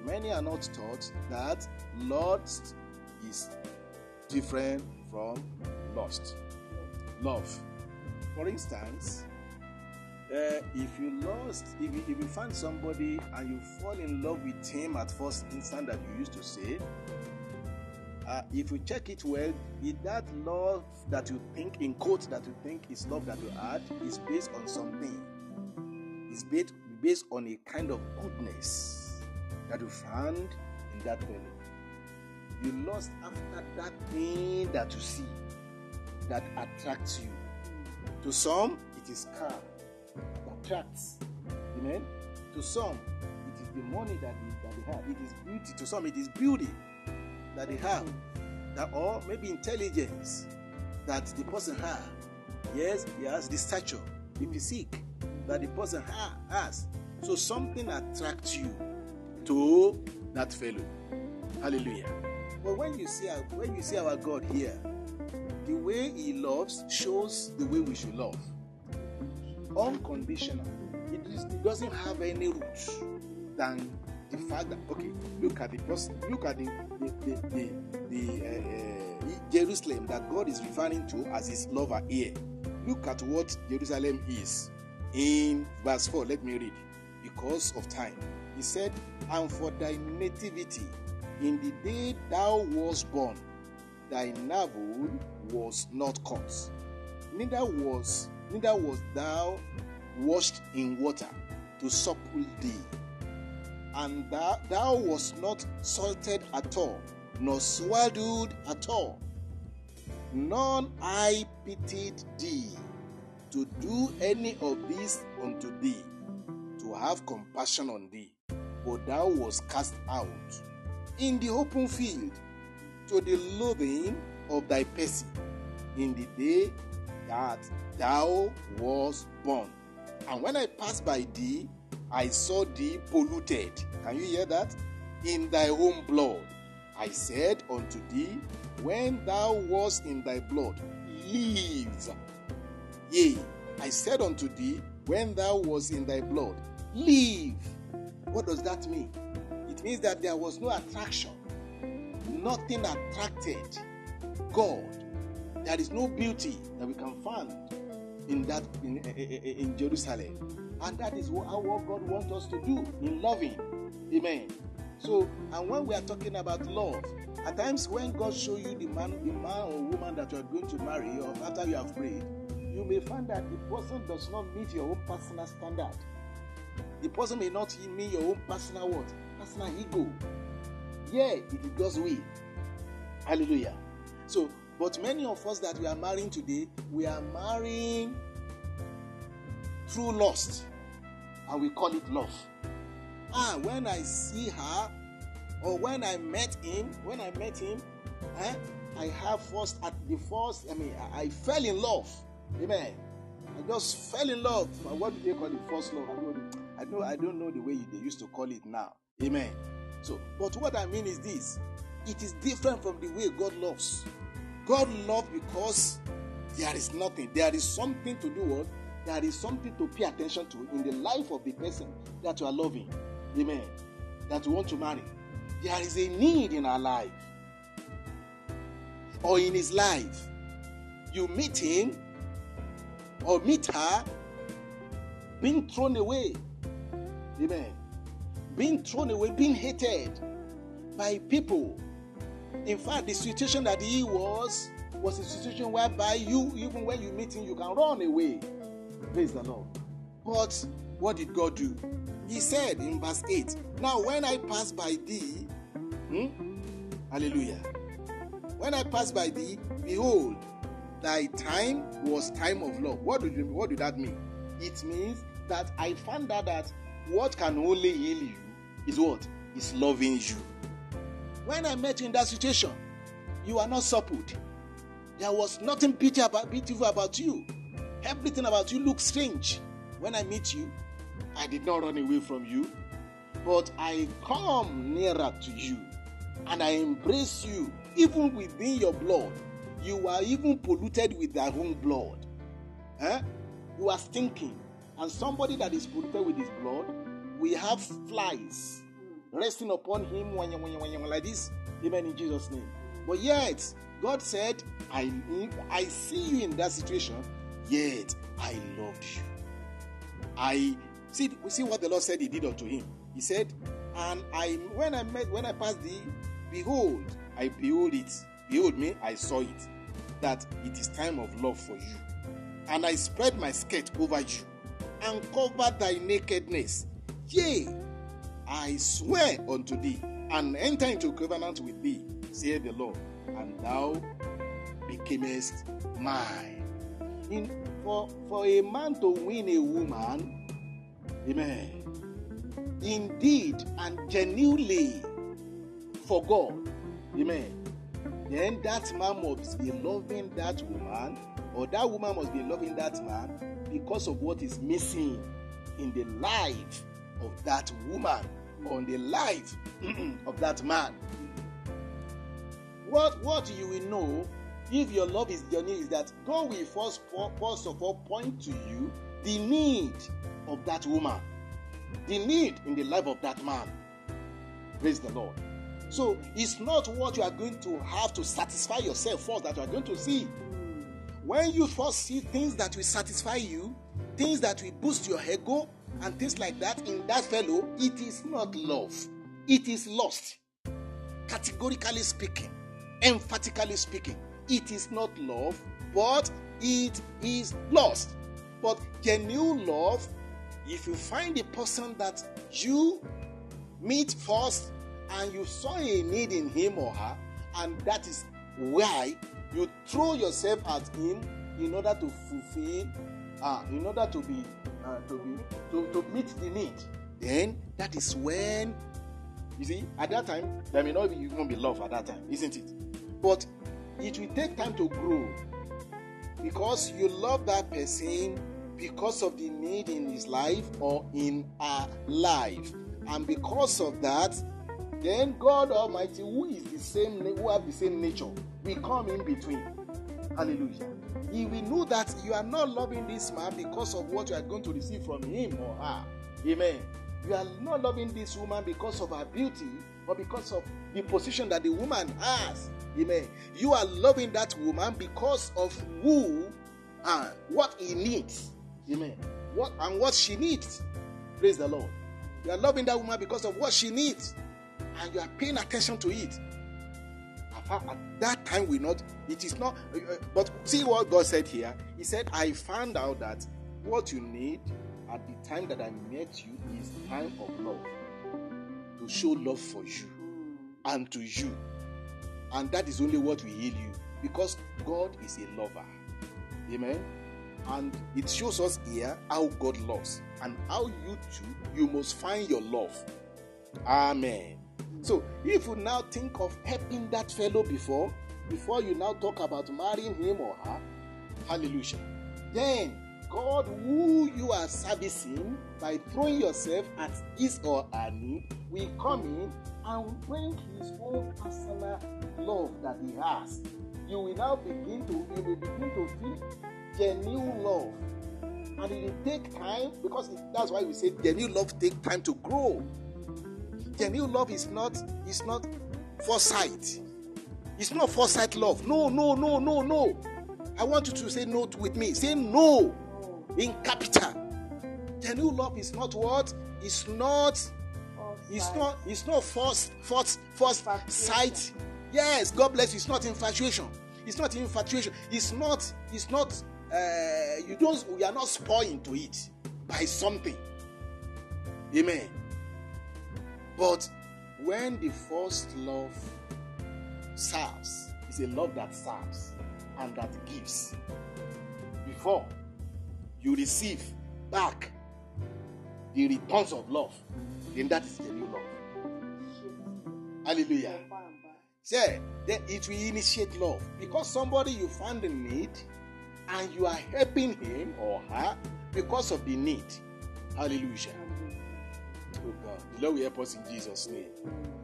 Speaker 1: many are not taught that lust is different from lust. Love. For instance, uh, if you lost, if you, if you find somebody and you fall in love with him at first instant that you used to say, uh, if you check it well, that love that you think, in quotes, that you think is love that you had, is based on something. It's based, based on a kind of goodness that you found in that fellow. You lost after that thing that you see that attracts you. To some, it is car that attracts. Amen. To some, it is the money that they, that they have. It is beauty. To some, it is beauty that they have. That, or maybe intelligence that the person has. Yes, he has the stature, the physique that the person ha- has. So something attracts you to that fellow. Hallelujah. But when you see our, when you see our God here, the way He loves shows the way we should love. Unconditional. It, is, it doesn't have any roots than the fact that okay, look at the person, look at the the the, the, the uh, uh, Jerusalem that God is referring to as His lover here. Look at what Jerusalem is in verse 4. Let me read. Because of time, He said, "And for thy nativity, in the day thou wast born, thy navel was not cut, neither was neither was thou washed in water to supple thee." and thou, thou was not salted at all, nor swaddled at all. None I pitied thee to do any of this unto thee, to have compassion on thee, but thou was cast out in the open field to the loathing of thy person in the day that thou was born. And when I passed by thee, I saw thee polluted. Can you hear that? In thy own blood. I said unto thee, when thou wast in thy blood, live. Yea, I said unto thee, when thou was in thy blood, leave. What does that mean? It means that there was no attraction. Nothing attracted God. There is no beauty that we can find in that in, in, Jerusalem. And that is what, what God wants us to do in loving. Amen. So, and when we are talking about love, at times when God show you the man, the man or woman that you are going to marry, or after you have prayed, you may find that the person does not meet your own personal standard. The person may not meet your own personal what? Personal ego. Yeah, it God's will. Hallelujah. So, but many of us that we are marrying today, we are marrying through lust, and we call it love. Ah, when I see her, or when I met him, when I met him, eh, I have first at the first. I mean, I, I fell in love. Amen. I just fell in love. What do they call it? First love. I don't, I don't, know the way they used to call it now. Amen. So, but what I mean is this: it is different from the way God loves. God loves because there is nothing. There is something to do what there is something to pay attention to in the life of the person that you are loving. Amen. That you want to marry. There is a need in our life or in his life. You meet him or meet her, being thrown away. Amen. Being thrown away, being hated by people. In fact, the situation that he was was a situation whereby you, even when you meet him, you can run away. Praise the Lord. But what did God do? He said in verse 8, Now when I pass by thee, hmm? hallelujah. When I pass by thee, behold, thy time was time of love. What do you, what do that mean? It means that I found out that what can only heal you is what? Is loving you. When I met you in that situation, you are not suppled. There was nothing beautiful about you. Everything about you looks strange. When I meet you, I did not run away from you, but I come nearer to you and I embrace you, even within your blood. You are even polluted with their own blood. Eh? You are stinking. And somebody that is polluted with his blood, we have flies resting upon him like this, even in Jesus' name. But yet, God said, I, I see you in that situation, yet I loved you. I see, we see what the Lord said he did unto him. He said, And I when I met when I passed thee, behold, I behold it. Behold me, I saw it. That it is time of love for you. And I spread my skirt over you and cover thy nakedness. Yea, I swear unto thee and enter into covenant with thee, saith the Lord, and thou becamest mine. In, for, for a man to win a woman, amen, indeed and genuinely for God, amen, then that man must be loving that woman, or that woman must be loving that man because of what is missing in the life of that woman, on the life of that man. What, what you will know if your love is genuine is that God will first, first of all point to you the need of that woman, the need in the life of that man. Praise the Lord. So it's not what you are going to have to satisfy yourself for that you are going to see. When you first see things that will satisfy you, things that will boost your ego, and things like that in that fellow, it is not love. It is lust. Categorically speaking, emphatically speaking, it is not love, but it is lust. But genuine love, if you find a person that you meet first and you saw a need in him or her, and that is why you throw yourself at him in order to fulfill, uh, in order to be, uh, to be, to, to meet the need. Then that is when, you see, at that time there may not be, even be love at that time, isn't it? But it will take time to grow because you love that person because of the need in his life or in our life, and because of that, then God Almighty, who is the same, who have the same nature, will come in between. Hallelujah. He will know that you are not loving this man because of what you are going to receive from him or her. Amen. You are not loving this woman because of her beauty or because of the position that the woman has. Amen. You are loving that woman because of who and what he needs. Amen. What and what she needs. Praise the Lord. You are loving that woman because of what she needs and you are paying attention to it. At that time, we not, it is not, uh, uh, but see what God said here. He said, I found out that what you need at the time that I met you is time of love. To show love for you and to you. And that is only what will heal you because God is a lover. Amen. And it shows us here how God loves and how you too, you must find your love. Amen. So if you now think of helping that fellow before, before you now talk about marrying him or her, hallelujah, then God, who you are servicing by throwing yourself at his or her need, will come in and bring his own personal love that he has. You will now begin to you will begin to feel genuine love. And it will take time because it, that's why we say genuine love take time to grow. Genuine love is not is not foresight. It's not foresight love. No, no, no, no, no. I want you to say no with me. Say no in capital. Genuine love is not what? It's not. It's not. It's not first, first, first sight. Yes, God bless you. It's not infatuation. It's not infatuation. It's not. It's not. Uh, you don't. We are not spoiling to it by something. Amen. But when the first love serves, it's a love that serves and that gives. Before you receive back the returns of love, then that is the new love. Hallelujah. Say, then it will initiate love because somebody you found in need and you are helping him or her because of the need. Hallelujah. The Lord will help us in Jesus' name.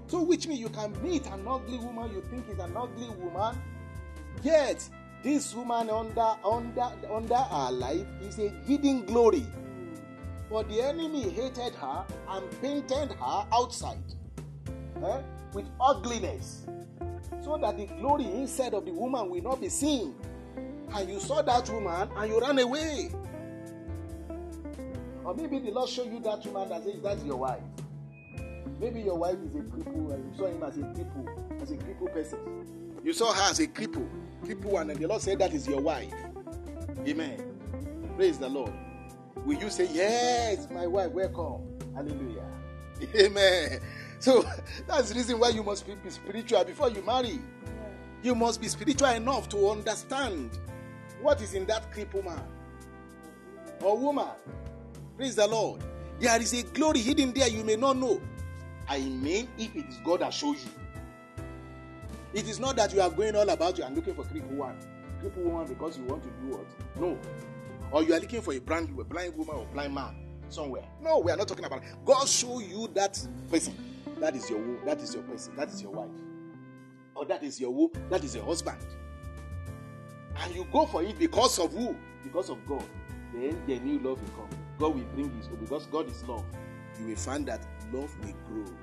Speaker 1: So, which means you can meet an ugly woman you think is an ugly woman, yet this woman under under under our life is a hidden glory. For the enemy hated her and painted her outside eh, with ugliness, so that the glory inside of the woman will not be seen. And you saw that woman and you ran away. Or maybe the Lord showed you that woman that says that's your wife. Maybe your wife is a cripple and you saw him as a cripple, as a cripple person. You saw her as a cripple, cripple, one, and the Lord said that is your wife. Amen. Praise the Lord. Will you say, Yes, my wife, welcome? Hallelujah. Amen. So that's the reason why you must be spiritual before you marry. You must be spiritual enough to understand what is in that cripple man or woman. Praise the Lord. There is a glory hidden there you may not know. I mean, if it is God that shows you. It is not that you are going all about you and looking for cripple one. Cripple one because you want to do what? No. Or you are looking for a brand a blind woman or blind man somewhere. No, we are not talking about it. God show you that person. That is your that is your person. That is your wife. Or that is your that is your husband. And you go for it because of who? Because of God. Then the new love will come. God will bring this because God is love. You will find that love will grow.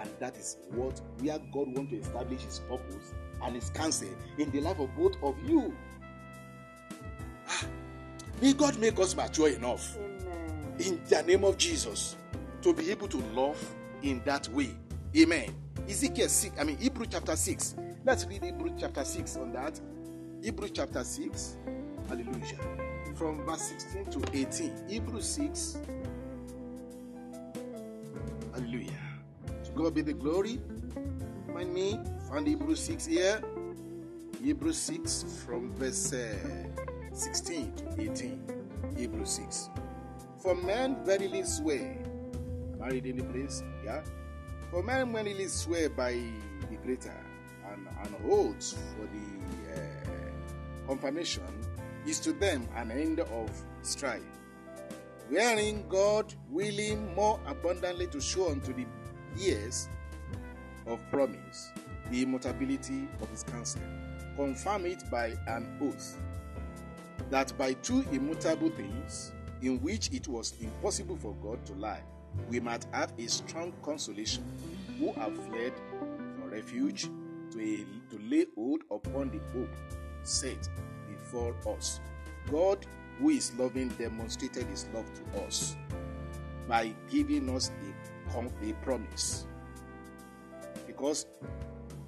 Speaker 1: And that is what where God wants to establish his purpose and his counsel in the life of both of you. Ah, may God make us mature enough
Speaker 2: Amen.
Speaker 1: in the name of Jesus to be able to love in that way. Amen. Ezekiel 6, I mean Hebrew chapter 6. Let's read Hebrew chapter 6 on that. Hebrew chapter 6. Hallelujah. From verse 16 to 18. Hebrew 6. Hallelujah. To God be the glory. Find me. Find Hebrew 6 here. Hebrew 6 from verse uh, 16 to 18. Hebrew 6. For men verily swear. Married in the place? Yeah. For men verily swear by the greater and, and oaths for the uh, confirmation is to them an end of strife. Wherein God willing more abundantly to show unto the years of promise the immutability of his counsel, confirm it by an oath, that by two immutable things, in which it was impossible for God to lie, we might have a strong consolation, who have fled for refuge to, a, to lay hold upon the hope set before us. God, who is loving, demonstrated his love to us by giving us a, a promise because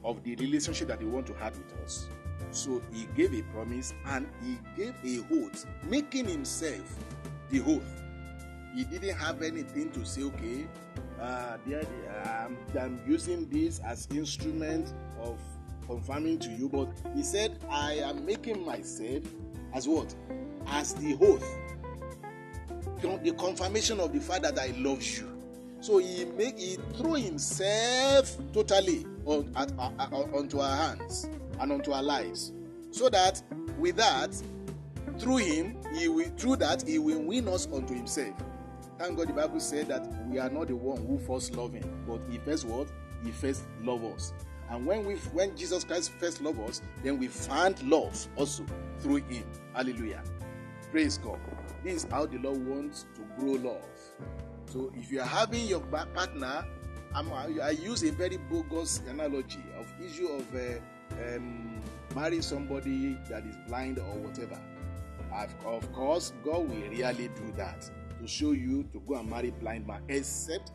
Speaker 1: of the relationship that he want to have with us. So he gave a promise and he gave a oath, making himself the oath. He didn't have anything to say, okay, uh, I'm using this as instrument of confirming to you, but he said, I am making myself as what? As the oath. The confirmation of the fact that I love you. So he make he threw himself totally on, at, uh, onto our hands and onto our lives, so that with that, through him, he will through that he will win us unto himself. Thank God the Bible said that we are not the one who first love him, but he first what? He first love us. And when we when Jesus Christ first loved us, then we find love also through him. Hallelujah. Praise God. This is how the Lord wants to grow love. So if you are having your partner, I'm, i use a very bogus analogy of issue of uh, um, marrying somebody that is blind or whatever. Of, of course, God will really do that to show you to go and marry blind man, except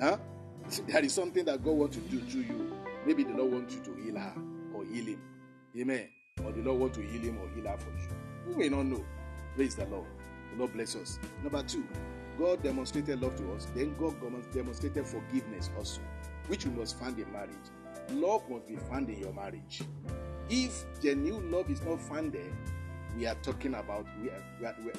Speaker 1: huh? there is something that God wants to do to you. Maybe the Lord wants you to heal her or heal him. Amen. Or the Lord wants to heal him or heal her for you. You may not know. Praise the Lord. The Lord bless us. Number two, God demonstrated love to us. Then God demonstrated forgiveness also, which must find in marriage. Love must be found in your marriage. If genuine love is not found there, we are talking about we are, we are, we are,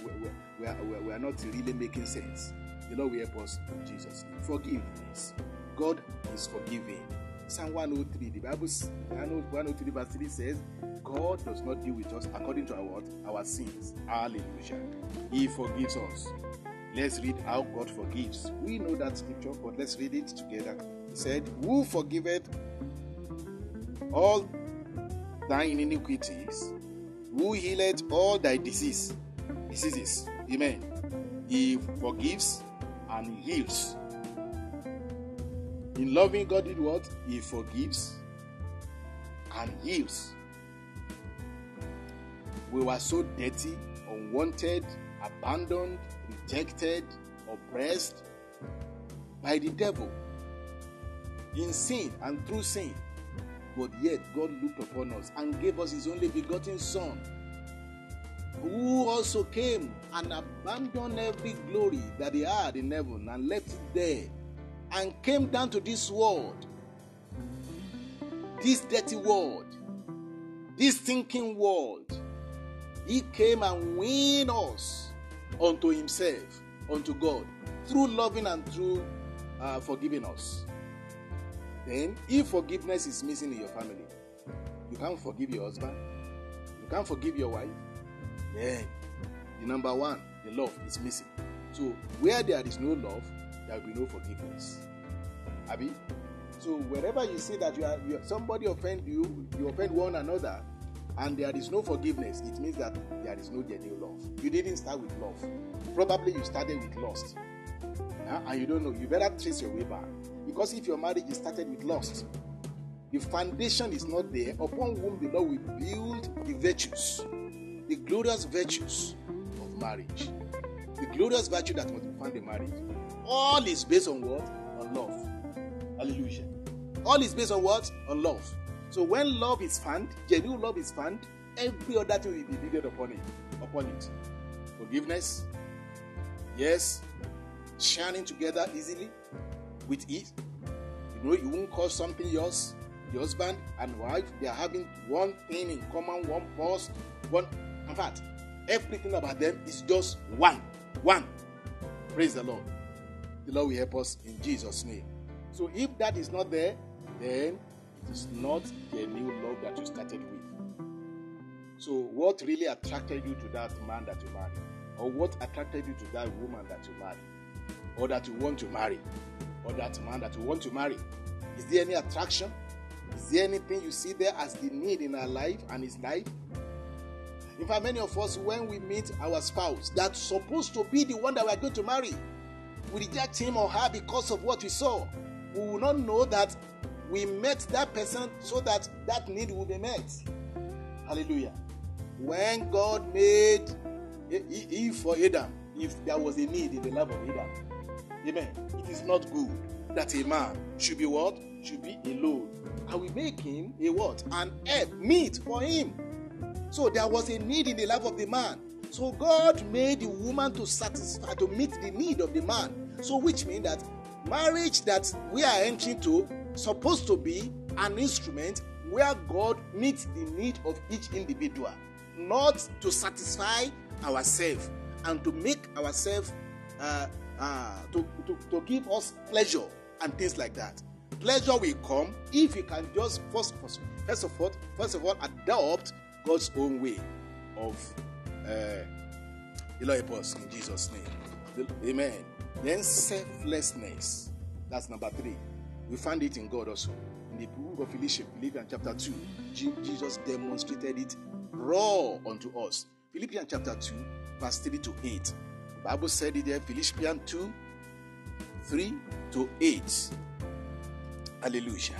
Speaker 1: we are, we are, we are not really making sense. The Lord will help us in Jesus'. Forgiveness. God is forgiving. Psalm 103, the Bible 103 verse 3 says, God does not deal with us according to our? Our sins. Hallelujah. He forgives us. Let's read how God forgives. We know that scripture, but let's read it together. He said, Who forgiveth all thine iniquities, who healeth all thy disease, diseases. Amen. He forgives and heals. In loving God did what? He forgives and heals. We were so dirty, unwanted, abandoned, rejected, oppressed by the devil in sin and through sin. But yet God looked upon us and gave us his only begotten Son, who also came and abandoned every glory that he had in heaven and left it there and came down to this world, this dirty world, this thinking world. He came and win us unto himself, unto God, through loving and through uh, forgiving us. Then, if forgiveness is missing in your family, you can't forgive your husband, you can't forgive your wife, then the number one, the love is missing. So, where there is no love, there will be no forgiveness. Abi? So, wherever you see that you are, you, somebody offend you, you offend one another, and there is no forgiveness, it means that there is no genuine love. You didn't start with love. Probably you started with lust. Uh, and you don't know. You better trace your way back. Because if your marriage is started with lust, the foundation is not there upon whom the Lord will build the virtues, the glorious virtues of marriage. The glorious virtue that must be found in marriage. All is based on what? On love. Hallelujah. All is based on what? On love. So when love is found, genuine love is found, every other thing will be built upon it. Upon it. Forgiveness. Yes. Shining together easily with ease. You know, you won't call something yours. Your husband and wife, they are having one thing in common, one purse, one. In fact, everything about them is just one. One. Praise the Lord. The Lord will help us in Jesus' name. So if that is not there, then it is not the new love that you started with. So what really attracted you to that man that you married? Or what attracted you to that woman that you married? Or that you want to marry? Or that man that you want to marry? Is there any attraction? Is there anything you see there as the need in our life and his life? In fact, many of us, when we meet our spouse that's supposed to be the one that we are going to marry, we reject him or her because of what we saw. We will not know that we met that person so that that need will be met. Hallelujah. When God made Eve for Adam, if there was a need in the life of Adam, amen. It is not good that a man should be what? Should be alone. And we make him a what? An help, meet for him. So there was a need in the life of the man. So God made the woman to satisfy, to meet the need of the man. So which means that marriage that we are entering to supposed to be an instrument where God meets the need of each individual, not to satisfy ourselves and to make ourselves uh, uh, to, to, to give us pleasure and things like that. Pleasure will come if you can just first, first first of all, first of all, adopt God's own way of uh, help us in Jesus' name. Amen. Then selflessness. That's number three. We find it in God also. In the book of Philippians, Philippians chapter 2, Jesus demonstrated it raw unto us. Philippians chapter 2, verse 3 to 8. The Bible said it there, Philippians 2, 3 to 8. Hallelujah.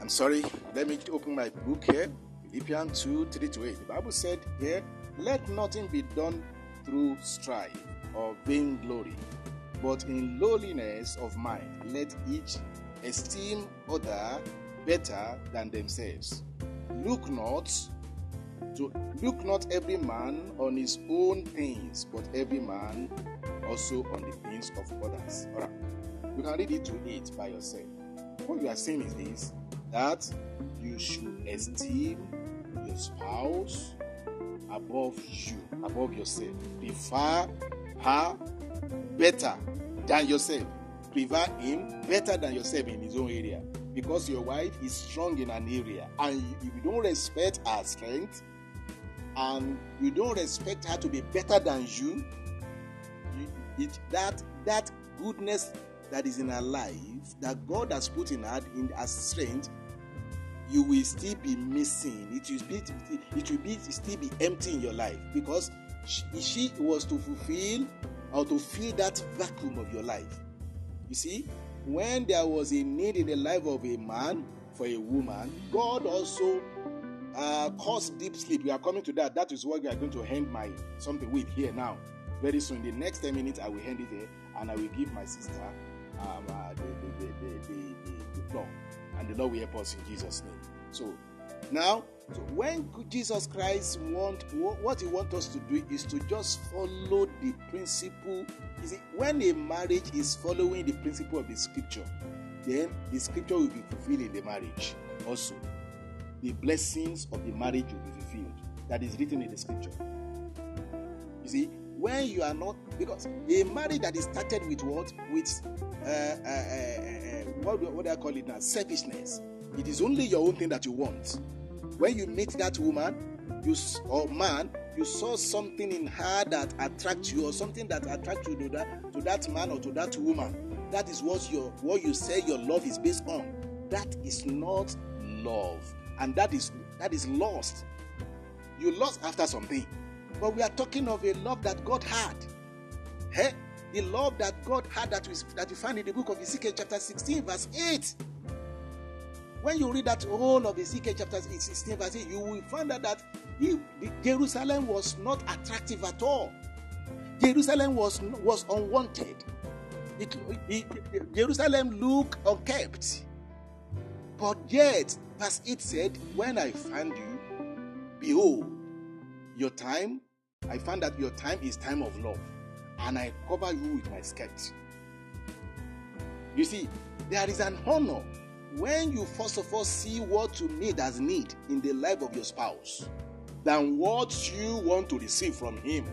Speaker 1: I'm sorry, let me open my book here. Philippians 2, 3 to 8. The Bible said here, let nothing be done through strife or vainglory, but in lowliness of mind let each esteem other better than themselves. Look not to look not every man on his own things, but every man also on the things of others. All right. You can read it to it by yourself. What you are saying is this that you should esteem your spouse above you, above yourself. Prefer her better than yourself. Prefer him better than yourself in his own area. Because your wife is strong in an area and if you don't respect her strength and you don't respect her to be better than you, it, that that goodness that is in her life that God has put in her in as strength you will still be missing. It will be it will be still be empty in your life because she, was to fulfill or to fill that vacuum of your life. You see, when there was a need in the life of a man for a woman, God also uh, caused deep sleep. We are coming to that. That is what we are going to end my something with here now. Very soon, the next 10 minutes, I will hand it here and I will give my sister um, uh, the, the, the, the, the floor and the Lord will help us in Jesus' name. So now, so when Jesus Christ want what He wants us to do is to just follow the principle. You see, when a marriage is following the principle of the Scripture, then the Scripture will be fulfilled in the marriage. Also, the blessings of the marriage will be fulfilled. That is written in the Scripture. You see, when you are not because a marriage that is started with what with uh, uh, uh, what, what do I call it now selfishness. It is only your own thing that you want. When you meet that woman, you or man, you saw something in her that attracts you, or something that attracts you to that to that man or to that woman. That is what your what you say your love is based on. That is not love, and that is that is lost. You lost after something. But we are talking of a love that God had. Hey, the love that God had that we, that we find in the book of Ezekiel, chapter 16, verse 8. When you read that whole of Ezekiel chapter 16, verse 8, you will find out that he, Jerusalem was not attractive at all. Jerusalem was, was unwanted. It, it, Jerusalem looked unkept. But yet, verse 8 said, When I find you, behold, your time I found that your time is time of love, and I cover you with my skirt. You see, there is an honor when you first of all see what you need as need in the life of your spouse than what you want to receive from him.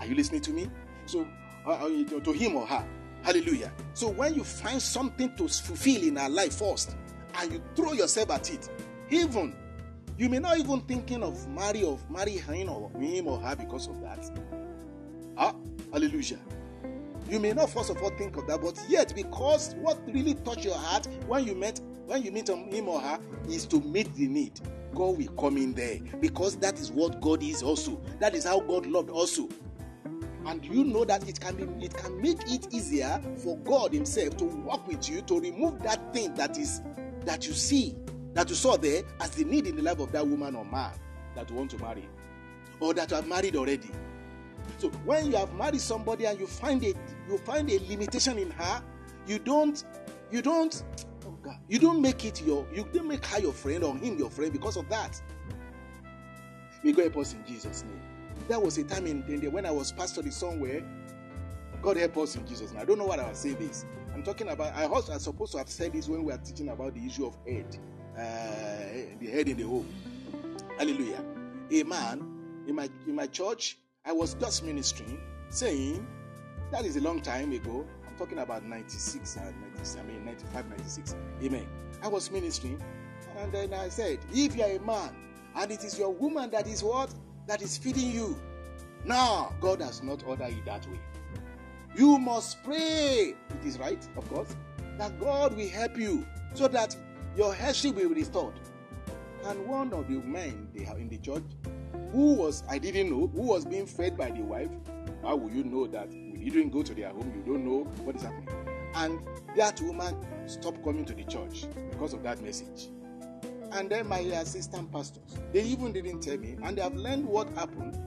Speaker 1: Are you listening to me? So, uh, uh to him or her. Hallelujah. So, when you find something to fulfill in our life first and you throw yourself at it, even you may not even thinking of marry of marry him or him or her because of that. Ah, hallelujah. You may not first of all think of that, but yet because what really touched your heart when you met when you meet him or her is to meet the need. God will come in there because that is what God is also. That is how God loved also. And you know that it can be it can make it easier for God Himself to work with you to remove that thing that is that you see that you saw there as the need in the life of that woman or man that you want to marry, or that you have married already. So when you have married somebody and you find a you find a limitation in her, you don't you don't oh God, you don't make it your you don't make her your friend or him your friend because of that. May God help us in Jesus' name. There was a time in, in when I was pastoring somewhere. God help us in Jesus' name. I don't know what I was saying this. I'm talking about. I was, supposed to have said this when we are teaching about the issue of head uh, the head in the home. Hallelujah. A man in my in my church, I was just ministering, saying that is a long time ago. I'm talking about 96 and 96, I mean 95, 96. Amen. I was ministering, and then I said, if you are a man and it is your woman that is what that is feeding you, now God has not ordered it that way. You must pray. It is right, of course, that God will help you so that your headship will be restored. And one of the men they have in the church, who was I didn't know, who was being fed by the wife. How will you know that? When you didn't go to their home, you don't know what is happening. And that woman stopped coming to the church because of that message. And then my assistant pastors, they even didn't tell me, and they have learned what happened.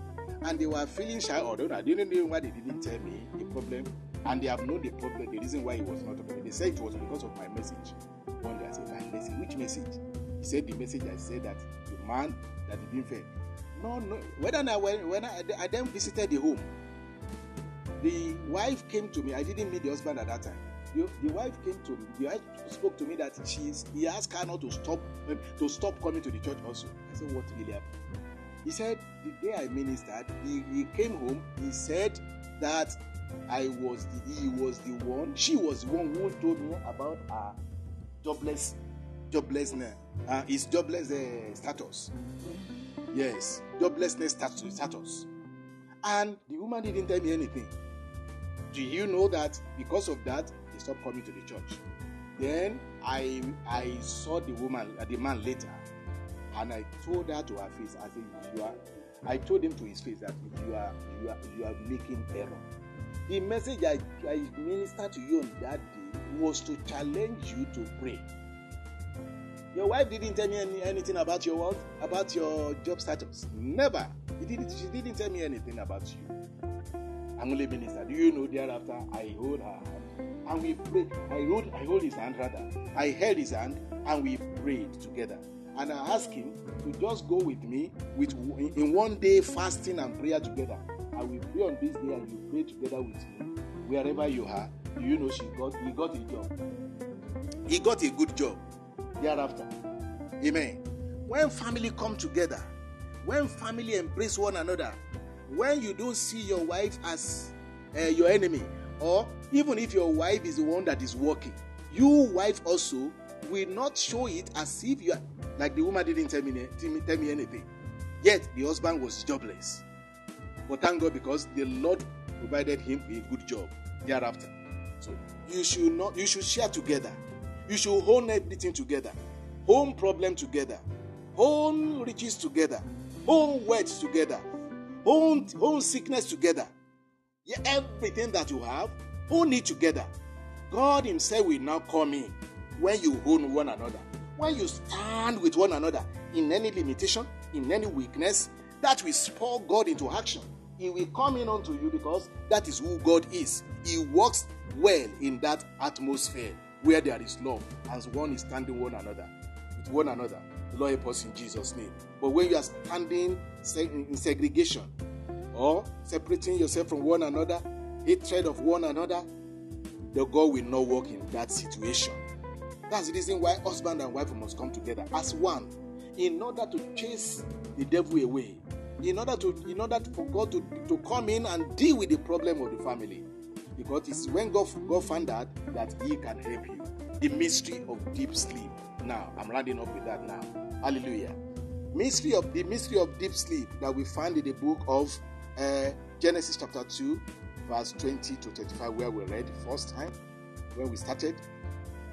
Speaker 1: and they were feeling shy. Or I didn't know why they didn't tell me the problem, and they have known the problem, the reason why it was not talking. They said it was because of my message. One day I said, My message, which message? He said the message I said that the man that didn't fail. No, no. When I when, when I, I then visited the home, the wife came to me. I didn't meet the husband at that time. The, the wife came to me. The wife spoke to me that she's he asked her not to stop to stop coming to the church also. I said, What really happened? He said the day I ministered, he, he came home, he said that I was the he was the one, she was the one who told me about her jobless joblessness, uh, his jobless uh, status. Yes, joblessness status, status. And the woman didn't tell me anything. Do you know that because of that, they stopped coming to the church? Then I I saw the woman, uh, the man later, and I told her to her face, I said, you are I told him to his face that you are you are you are making error. The message I, I ministered to you on that day was to challenge you to pray. Your wife didn't tell me any, anything about your work, about your job status. Never. He didn't, she didn't tell me anything about you. I'm only minister. Do you know thereafter I hold her hand and we prayed. I hold I hold his hand rather. I held his hand and we prayed together. And I asked him to just go with me with in one day fasting and prayer together. I will pray on this day and you pray together with me. Wherever you are, do you know she got he got a job. He got a good job thereafter. Amen. When family come together, when family embrace one another, when you don't see your wife as uh, your enemy, or even if your wife is the one that is working, you wife also will not show it as if you are like the woman didn't tell me, tell me anything. Yet the husband was jobless. But thank God because the Lord provided him a good job thereafter. So you should not you should share together. You should own everything together. Home problem together. Own riches together. Own wealth together. Own, own sickness together. Yeah, everything that you have, own it together. God Himself will now come in when you own one another. When you stand with one another in any limitation, in any weakness, that will spur God into action. He will come in unto you because that is who God is. He works well in that atmosphere where there is love and one is standing one another with one another. The Lord help us in Jesus' name. But when you are standing in segregation or separating yourself from one another, hatred of one another, the God will not work in that situation. That's the reason why husband and wife must come together as one in order to chase the devil away. In order to in order for God to, to come in and deal with the problem of the family. Because it's when God, God found out that He can help you. The mystery of deep sleep. Now, I'm rounding up with that now. Hallelujah. Mystery of the mystery of deep sleep that we find in the book of uh, Genesis chapter 2, verse 20 to 25, where we read the first time when we started.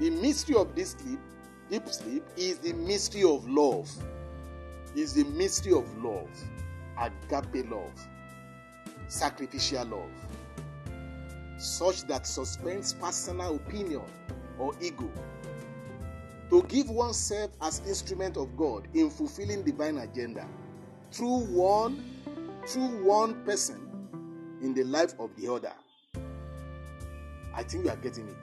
Speaker 1: The mystery of this sleep, deep sleep, is the mystery of love. Is the mystery of love, agape love, sacrificial love such that suspends personal opinion or ego. To give oneself as instrument of God in fulfilling divine agenda through one through one person in the life of the other. I think you are getting it.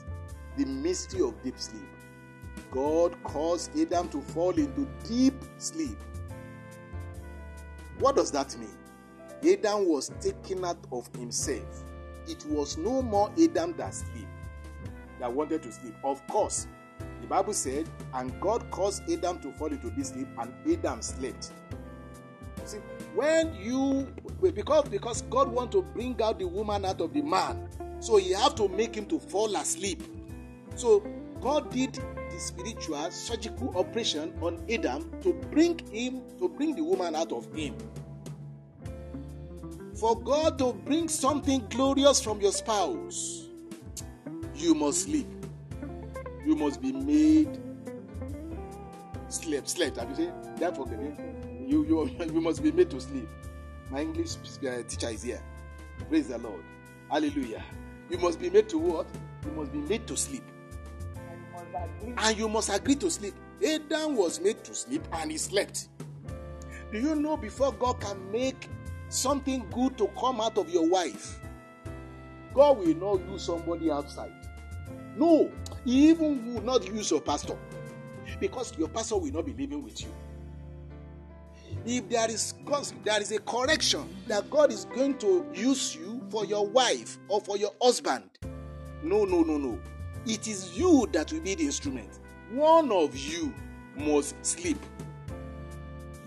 Speaker 1: The mystery of deep sleep. God caused Adam to fall into deep sleep. What does that mean? Adam was taken out of himself it was no more Adam that sleep, that wanted to sleep. Of course, the Bible said, and God caused Adam to fall into this sleep, and Adam slept. See, when you because because God want to bring out the woman out of the man, so He have to make him to fall asleep. So God did the spiritual surgical operation on Adam to bring him to bring the woman out of him. For God to bring something glorious from your spouse, you must sleep. You must be made sleep. Slept. Have you said that for You, you, you must be made to sleep. My English uh, teacher is here. Praise the Lord. Hallelujah. You must be made to what? You must be made to sleep. And you must agree to sleep. Adam was made to sleep and he slept. Do you know before God can make something good to come out of your wife, God will not use somebody outside. No, He even will not use your pastor because your pastor will not be living with you. If there is there is a correction that God is going to use you for your wife or for your husband, no, no, no, no. It is you that will be the instrument. One of you must sleep.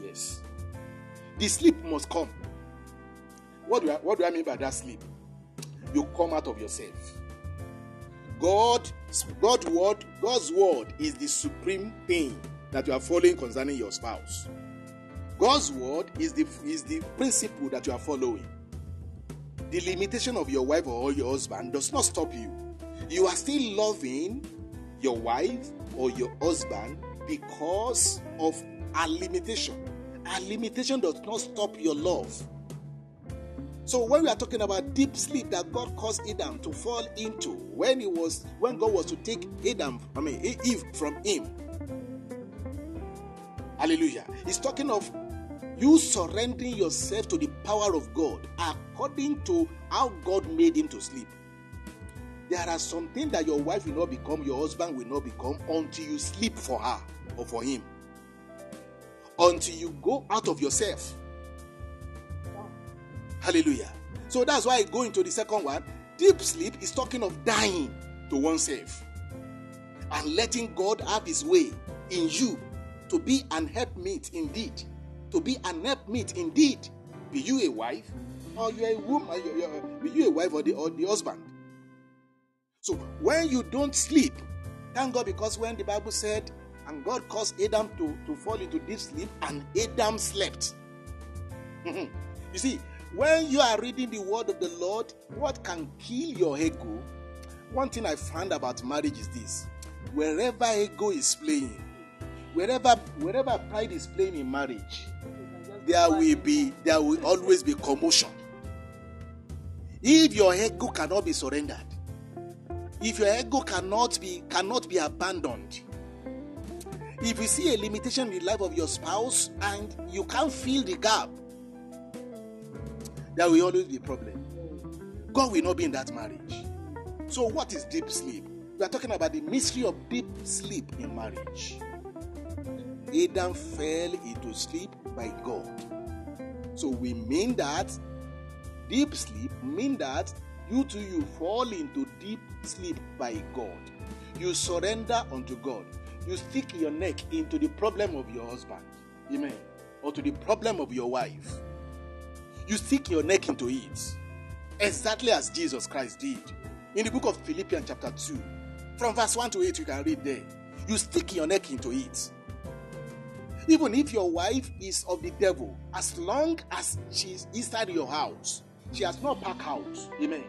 Speaker 1: Yes. The sleep must come. What do I, what do I mean by that sleep? You come out of yourself. God, God's word, God's word is the supreme thing that you are following concerning your spouse. God's word is the is the principle that you are following. The limitation of your wife or your husband does not stop you. You are still loving your wife or your husband because of a limitation. A limitation does not stop your love. So when we are talking about deep sleep that God caused Adam to fall into when he was when God was to take Adam, I mean Eve from him. Hallelujah. He's talking of you surrendering yourself to the power of God according to how God made him to sleep. There are some things that your wife will not become, your husband will not become until you sleep for her or for him. Until you go out of yourself. Hallelujah. So that's why I go into the second one. Deep sleep is talking of dying to oneself and letting God have his way in you to be an helpmeet indeed to be an helpmeet indeed. Be you a wife, or you are a woman, uh, you're, you're, be you a wife or the, or the husband. So when you don't sleep, thank God because when the Bible said, and God caused Adam to, to fall into deep sleep, and Adam slept. you see, when you are reading the word of the Lord, what can kill your ego? One thing I found about marriage is this wherever ego is playing, wherever wherever pride is playing in marriage, there will be there will always be commotion. If your ego cannot be surrendered, if your ego cannot be cannot be abandoned, if you see a limitation in the life of your spouse and you can't fill the gap, there will always be a problem. God will not be in that marriage. So, what is deep sleep? We are talking about the mystery of deep sleep in marriage. Adam fell into sleep by God. So we mean that deep sleep mean that you too you fall into deep sleep by God. You surrender unto God. You stick your neck into the problem of your husband. Amen. Or to the problem of your wife. You stick your neck into it. Exactly as Jesus Christ did. In the book of Philippians, chapter 2, from verse 1 to 8, you can read there. You stick your neck into it. Even if your wife is of the devil, as long as she's inside your house, she has not packed out. Amen.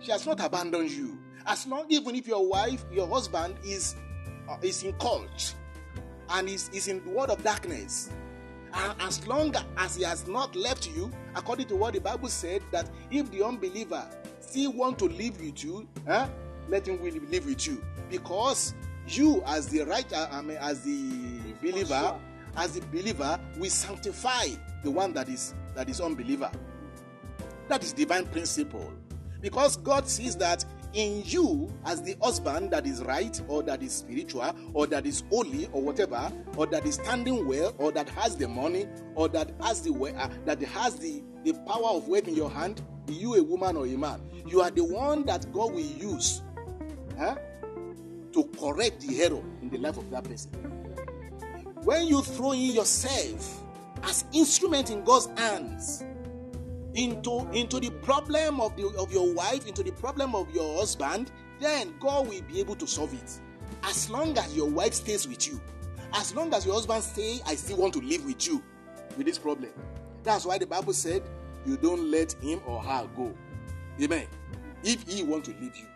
Speaker 1: She has not abandoned you. As long, even if your wife, your husband is uh, is in cult and is, is in the world of darkness, and as long as he has not left you, according to what the Bible said, that if the unbeliever still want to live with you, huh, let him live with you, because you, as the right, uh, I mean, as the believer, as the believer, we sanctify the one that is that is unbeliever. That is divine principle. Because God sees that in you as the husband that is right or that is spiritual or that is holy or whatever or that is standing well or that has the money or that has the uh, that has the the power of weight in your hand be you a woman or a man? You are the one that god will use huh, to correct the error in the life of that person. When you throw in yourself as instrument in God's hands into into the problem of the of your wife, into the problem of your husband, then God will be able to solve it. As long as your wife stays with you, as long as your husband say, I still want to live with you with this problem. That's why the Bible said, you don't let him or her go. Amen. If he want to leave you,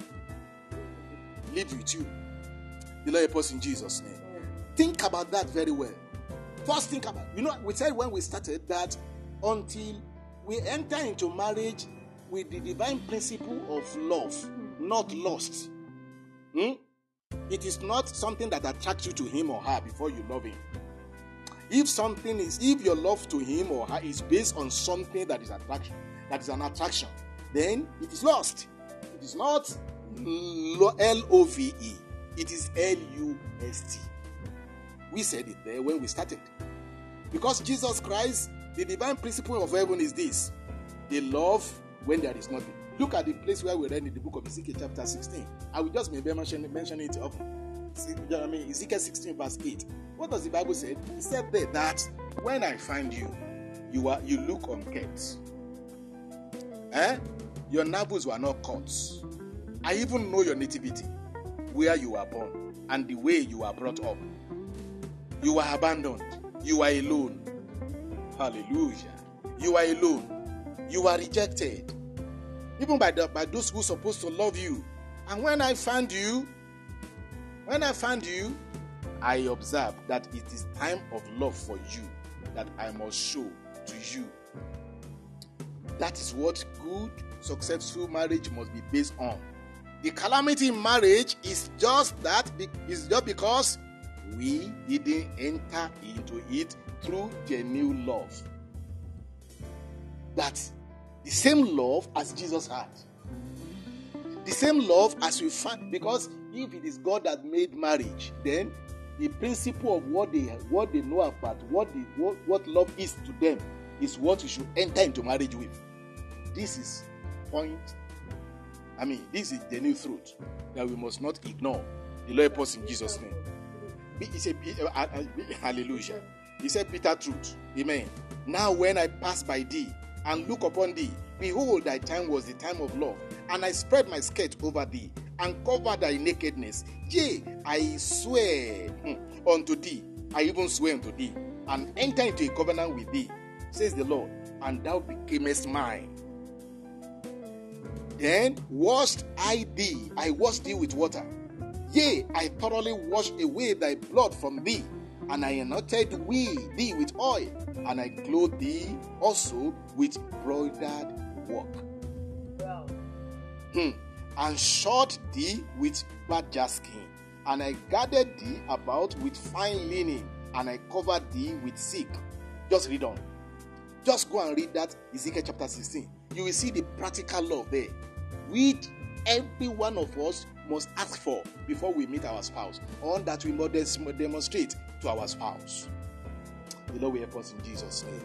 Speaker 1: live with you. The Lord help us in Jesus' name. Think about that very well. First, think about you know, we said when we started that until we enter into marriage with the divine principle of love, not lust. Hmm? It is not something that attracts you to him or her before you love him. If something is, if your love to him or her is based on something that is attraction, that is an attraction, then it is lost. It is not L O V E, it is L U S T. We said it there when we started. Because Jesus Christ, the divine principle of heaven is this they love when there is nothing. Look at the place where we read in the book of Ezekiel, chapter 16. I will just maybe mention, mention it often. See, you know I mean? Ezekiel 16, verse 8. What does the Bible say? It said there that when I find you, you are you look unkept. Eh? Your nables were not cut. I even know your nativity, where you were born, and the way you were brought up. You were abandoned. You were alone. Hallelujah. You are alone. You are rejected. Even by, the, by those who are supposed to love you. And when I found you, when I found you, I observed that it is time of love for you that I must show to you. That is what good, successful marriage must be based on. The calamity in marriage is just that, is just because we didn't enter into it through genuine love. That the same love as Jesus had. The same love as we find, because if it is God that made marriage, then the principle of what they what they know about what the what, what love is to them is what you should enter into marriage with. This is point. I mean, this is the new truth that we must not ignore. The Lord us in Jesus' name. He said, uh, uh, uh, Hallelujah. He said, Peter, truth. Amen. Now, when I pass by thee and look upon thee, behold, thy time was the time of love. And I spread my skirt over thee and cover thy nakedness. Yea, I swear hmm, unto thee, I even swear unto thee, and enter into a covenant with thee, says the Lord, and thou becamest mine. Then washed I thee, I washed thee with water Yea, I thoroughly washed away thy blood from thee, and I anointed thee with oil, and I clothed thee also with broidered work. Hmm. And shod thee with badger skin, and I gathered thee about with fine linen, and I covered thee with silk. Just read on. Just go and read that Ezekiel chapter 16. You will see the practical love there. Read every one of us must ask for before we meet our spouse, or that we must demonstrate to our spouse. The Lord will help us in Jesus' name.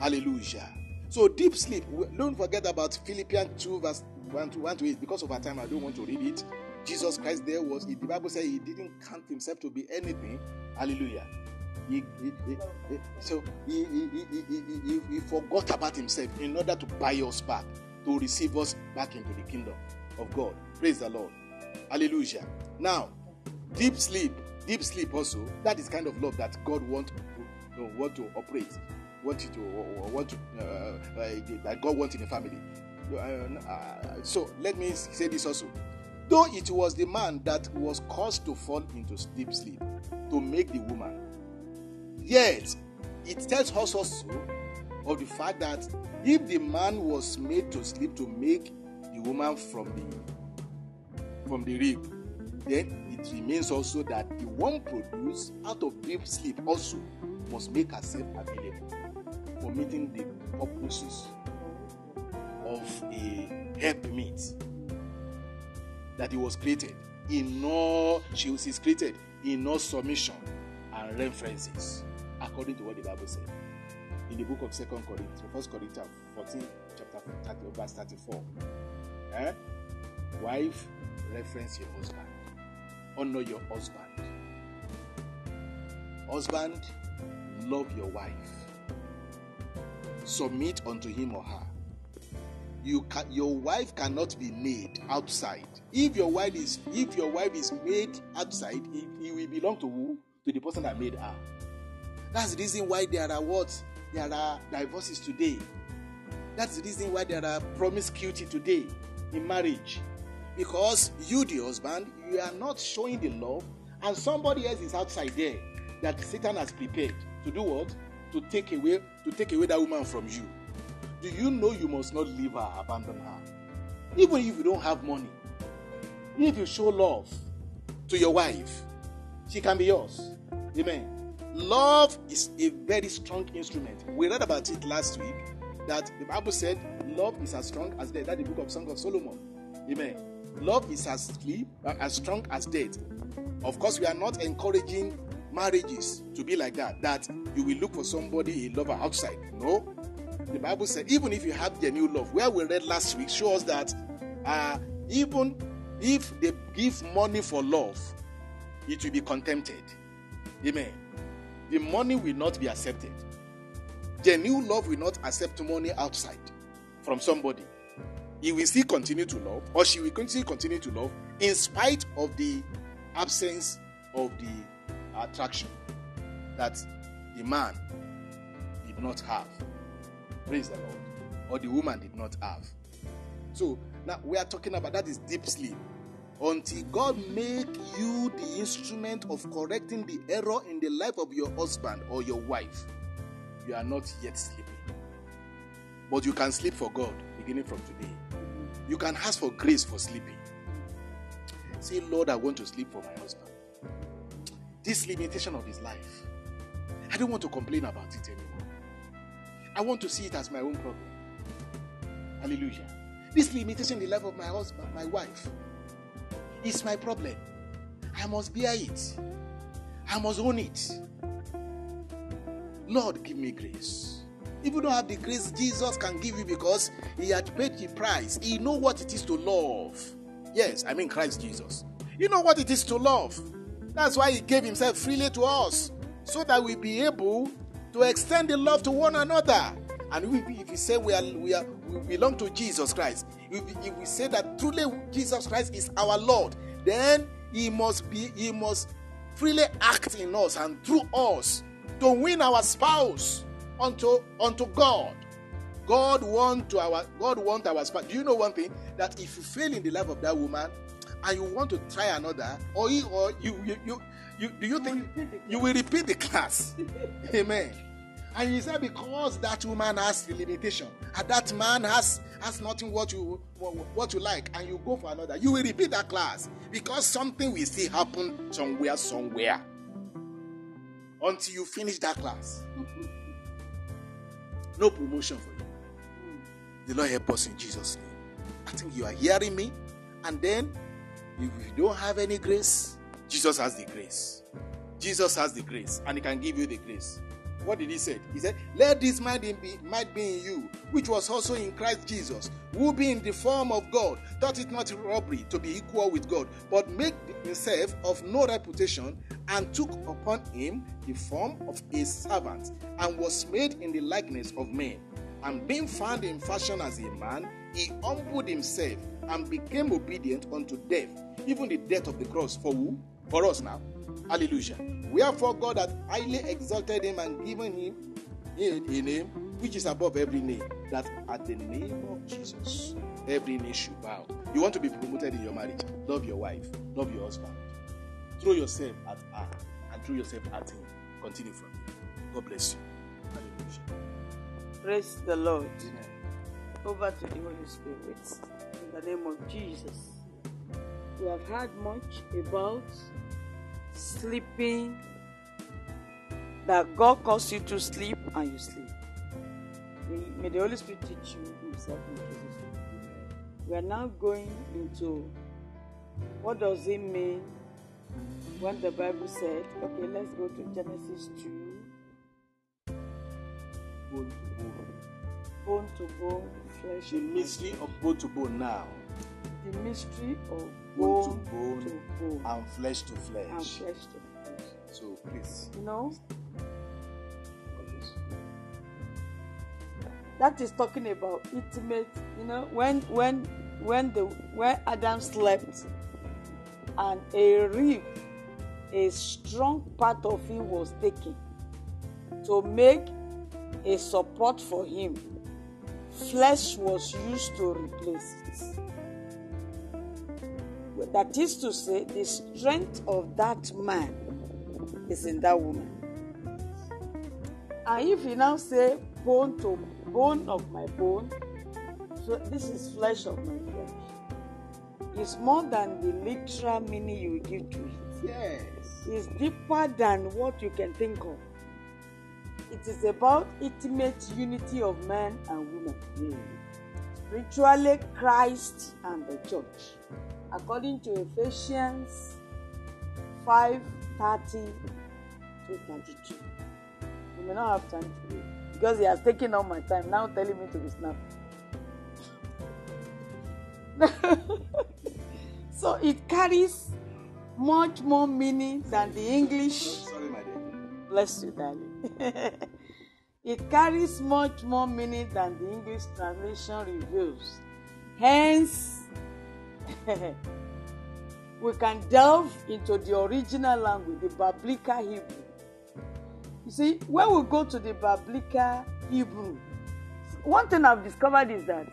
Speaker 1: Hallelujah. So, deep sleep, don't forget about Philippians 2, verse 1 to 1 to 8. Because of our time, I don't want to read it. Jesus Christ, there was, the Bible says he didn't count himself to be anything. Hallelujah. He, he, he, so he, he forgot about himself in order to buy us back, to receive us back into the kingdom of God. Praise the Lord. Hallelujah. Now, deep sleep, deep sleep also, that is kind of love that God want to, you know, want to operate, want you to, want to, uh, uh, that God wants in a family. Uh, uh, so let me say this also. Though it was the man that was caused to fall into deep sleep to make the woman, yet it tells us also of the fact that if the man was made to sleep to make the woman from the from the rib, then it remains also that the one produced out of deep sleep also must make herself available for meeting the purposes of a helpmeet that he was created in all she was created in all submission and references according to what the bible said in the book of second corinthians first corinthians 14 chapter 30 verse 34 eh? Wife reference your husband. Honor your husband. Husband, love your wife. Submit unto him or her. You can, your wife cannot be made outside. If your wife is if your wife is made outside, it will belong to who? To the person that made her. That's the reason why there are what? There are divorces today. That's the reason why there are promiscuity today in marriage. Because you, the husband, you are not showing the love, and somebody else is outside there that Satan has prepared to do what? To take away, to take away that woman from you. Do you know you must not leave her, abandon her? Even if you don't have money, if you show love to your wife, she can be yours. Amen. love is a very strong instrument. We read about it last week that the Bible said love is as strong as death. That's the book of Song of Solomon. Amen. Love is as sleep, as strong as death. Of course, we are not encouraging marriages to be like that. That you will look for somebody a lover outside. No. The Bible said even if you have the new love, where we read last week shows that uh, even if they give money for love, it will be contempted. Amen. The money will not be accepted. The new love will not accept money outside from somebody. He will still continue to love, or she will still continue to love, in spite of the absence of the attraction that the man did not have. Praise the Lord. Or the woman did not have. So now we are talking about that is deep sleep. Until God make you the instrument of correcting the error in the life of your husband or your wife, you are not yet sleeping. But you can sleep for God beginning from today. You can ask for grace for sleeping. Say, Lord, I want to sleep for my husband. This limitation of his life, I don't want to complain about it anymore. I want to see it as my own problem. Hallelujah. This limitation in the life of my husband, my wife, is my problem. I must bear it. I must own it. Lord, give me grace. If you don't have the grace Jesus can give you because he had paid the price, he know what it is to love. Yes, I mean Christ Jesus. You know what it is to love. That's why he gave himself freely to us so that we be able to extend the love to one another. And we, if we say we are, we are we belong to Jesus Christ, if, if we say that truly Jesus Christ is our Lord, then He must be He must freely act in us and through us to win our spouse unto unto God. God want to our God want our spouse. Do you know one thing that if you fail in the life of that woman and you want to try another, or you, or you you you, you do you think you will repeat the class? Amen. And he said, because that woman has the limitation, and that man has has nothing what you what you like, and you go for another, you will repeat that class because something will still happen somewhere, somewhere. Until you finish that class. No promotion for you. The Lord help us in Jesus' name. I think you are hearing me. And then, if you don't have any grace, Jesus has the grace. Jesus has the grace, and He can give you the grace. What did He say? He said, "Let this mind be might be in you, which was also in Christ Jesus, who being in the form of God, thought it not robbery to be equal with God, but made himself of no reputation, and took upon him the form of a servant, and was made in the likeness of men. And being found in fashion as a man, he humbled himself and became obedient unto death, even the death of the cross. For who? For us now. Hallelujah. Wherefore God hath highly exalted him and given him a name which is above every name, that at the name of Jesus every knee should bow. You want to be promoted in your marriage? Love your wife, love your husband. Throw yourself at her and throw yourself at him. Continue from here. God bless you. Hallelujah.
Speaker 2: Praise the Lord.
Speaker 1: Amen.
Speaker 2: Over to the Holy Spirit. In the name of Jesus. We have heard much about sleeping, that God calls you to sleep and you sleep. May- the Holy Spirit teach you Himself in Jesus' name. We are now going into what does it mean when the Bible said, okay, let's go to Genesis 2,
Speaker 1: Bone to bone.
Speaker 2: bone to bone, flesh
Speaker 1: The mystery of bone to bone now,
Speaker 2: the mystery of
Speaker 1: Bone to
Speaker 2: bone to
Speaker 1: bone and flesh to
Speaker 2: and
Speaker 1: flesh.
Speaker 2: flesh to flesh.
Speaker 1: So please.
Speaker 2: You know, that is talking about intimate. You know, when when when the when Adam slept, and a rib, a strong part of him was taken to make a support for him. Flesh was used to replace it. That is to say, the strength of that man is in that woman. And if you now say bone to bone of my bone, so this is flesh of my flesh. It's more than the literal meaning you give to it.
Speaker 1: Yes.
Speaker 2: It's deeper than what you can think of. It is about intimate unity of men and women,
Speaker 1: Mm.
Speaker 2: spiritually Christ and the church, according to Ephesians 5 30 to 32. We may not have time to read because he has taken all my time now telling me to be snapped. so it carries much more meaning than the English.
Speaker 1: Oh, sorry, my dear.
Speaker 2: Bless you, darling. it carries much more meaning than the English translation reveals. Hence, we can delve into the original language, the Biblical Hebrew. You see, when we go to the Biblical Hebrew, one thing I've discovered is that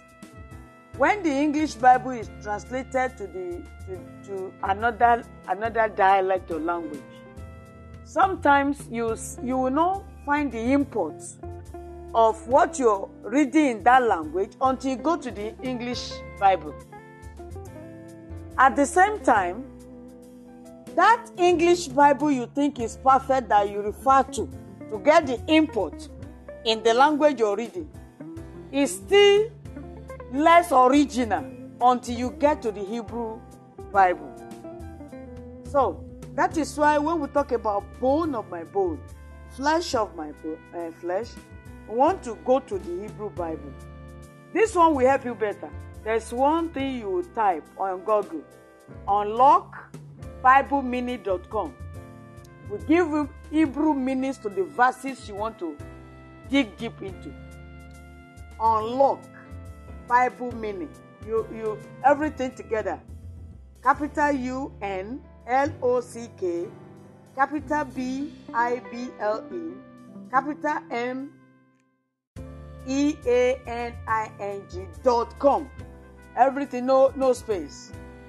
Speaker 2: when the English Bible is translated to the to, to another another dialect or language, sometimes you you will not find the import of what you're reading in that language until you go to the English Bible. At the same time, that English Bible you think is perfect that you refer to to get the input in the language you're reading is still less original until you get to the Hebrew Bible. So that is why when we talk about bone of my bone, flesh of my uh, flesh, we want to go to the Hebrew Bible. This one will help you better. There's one thing you type on Google unlockbiblemeaning.com. We give you Hebrew meanings to the verses you want to dig deep into. Unlock Bible meaning. You you everything together. Capital U N L O C K, capital B I B L E, capital M E A N I N G dot com. Everything no no space.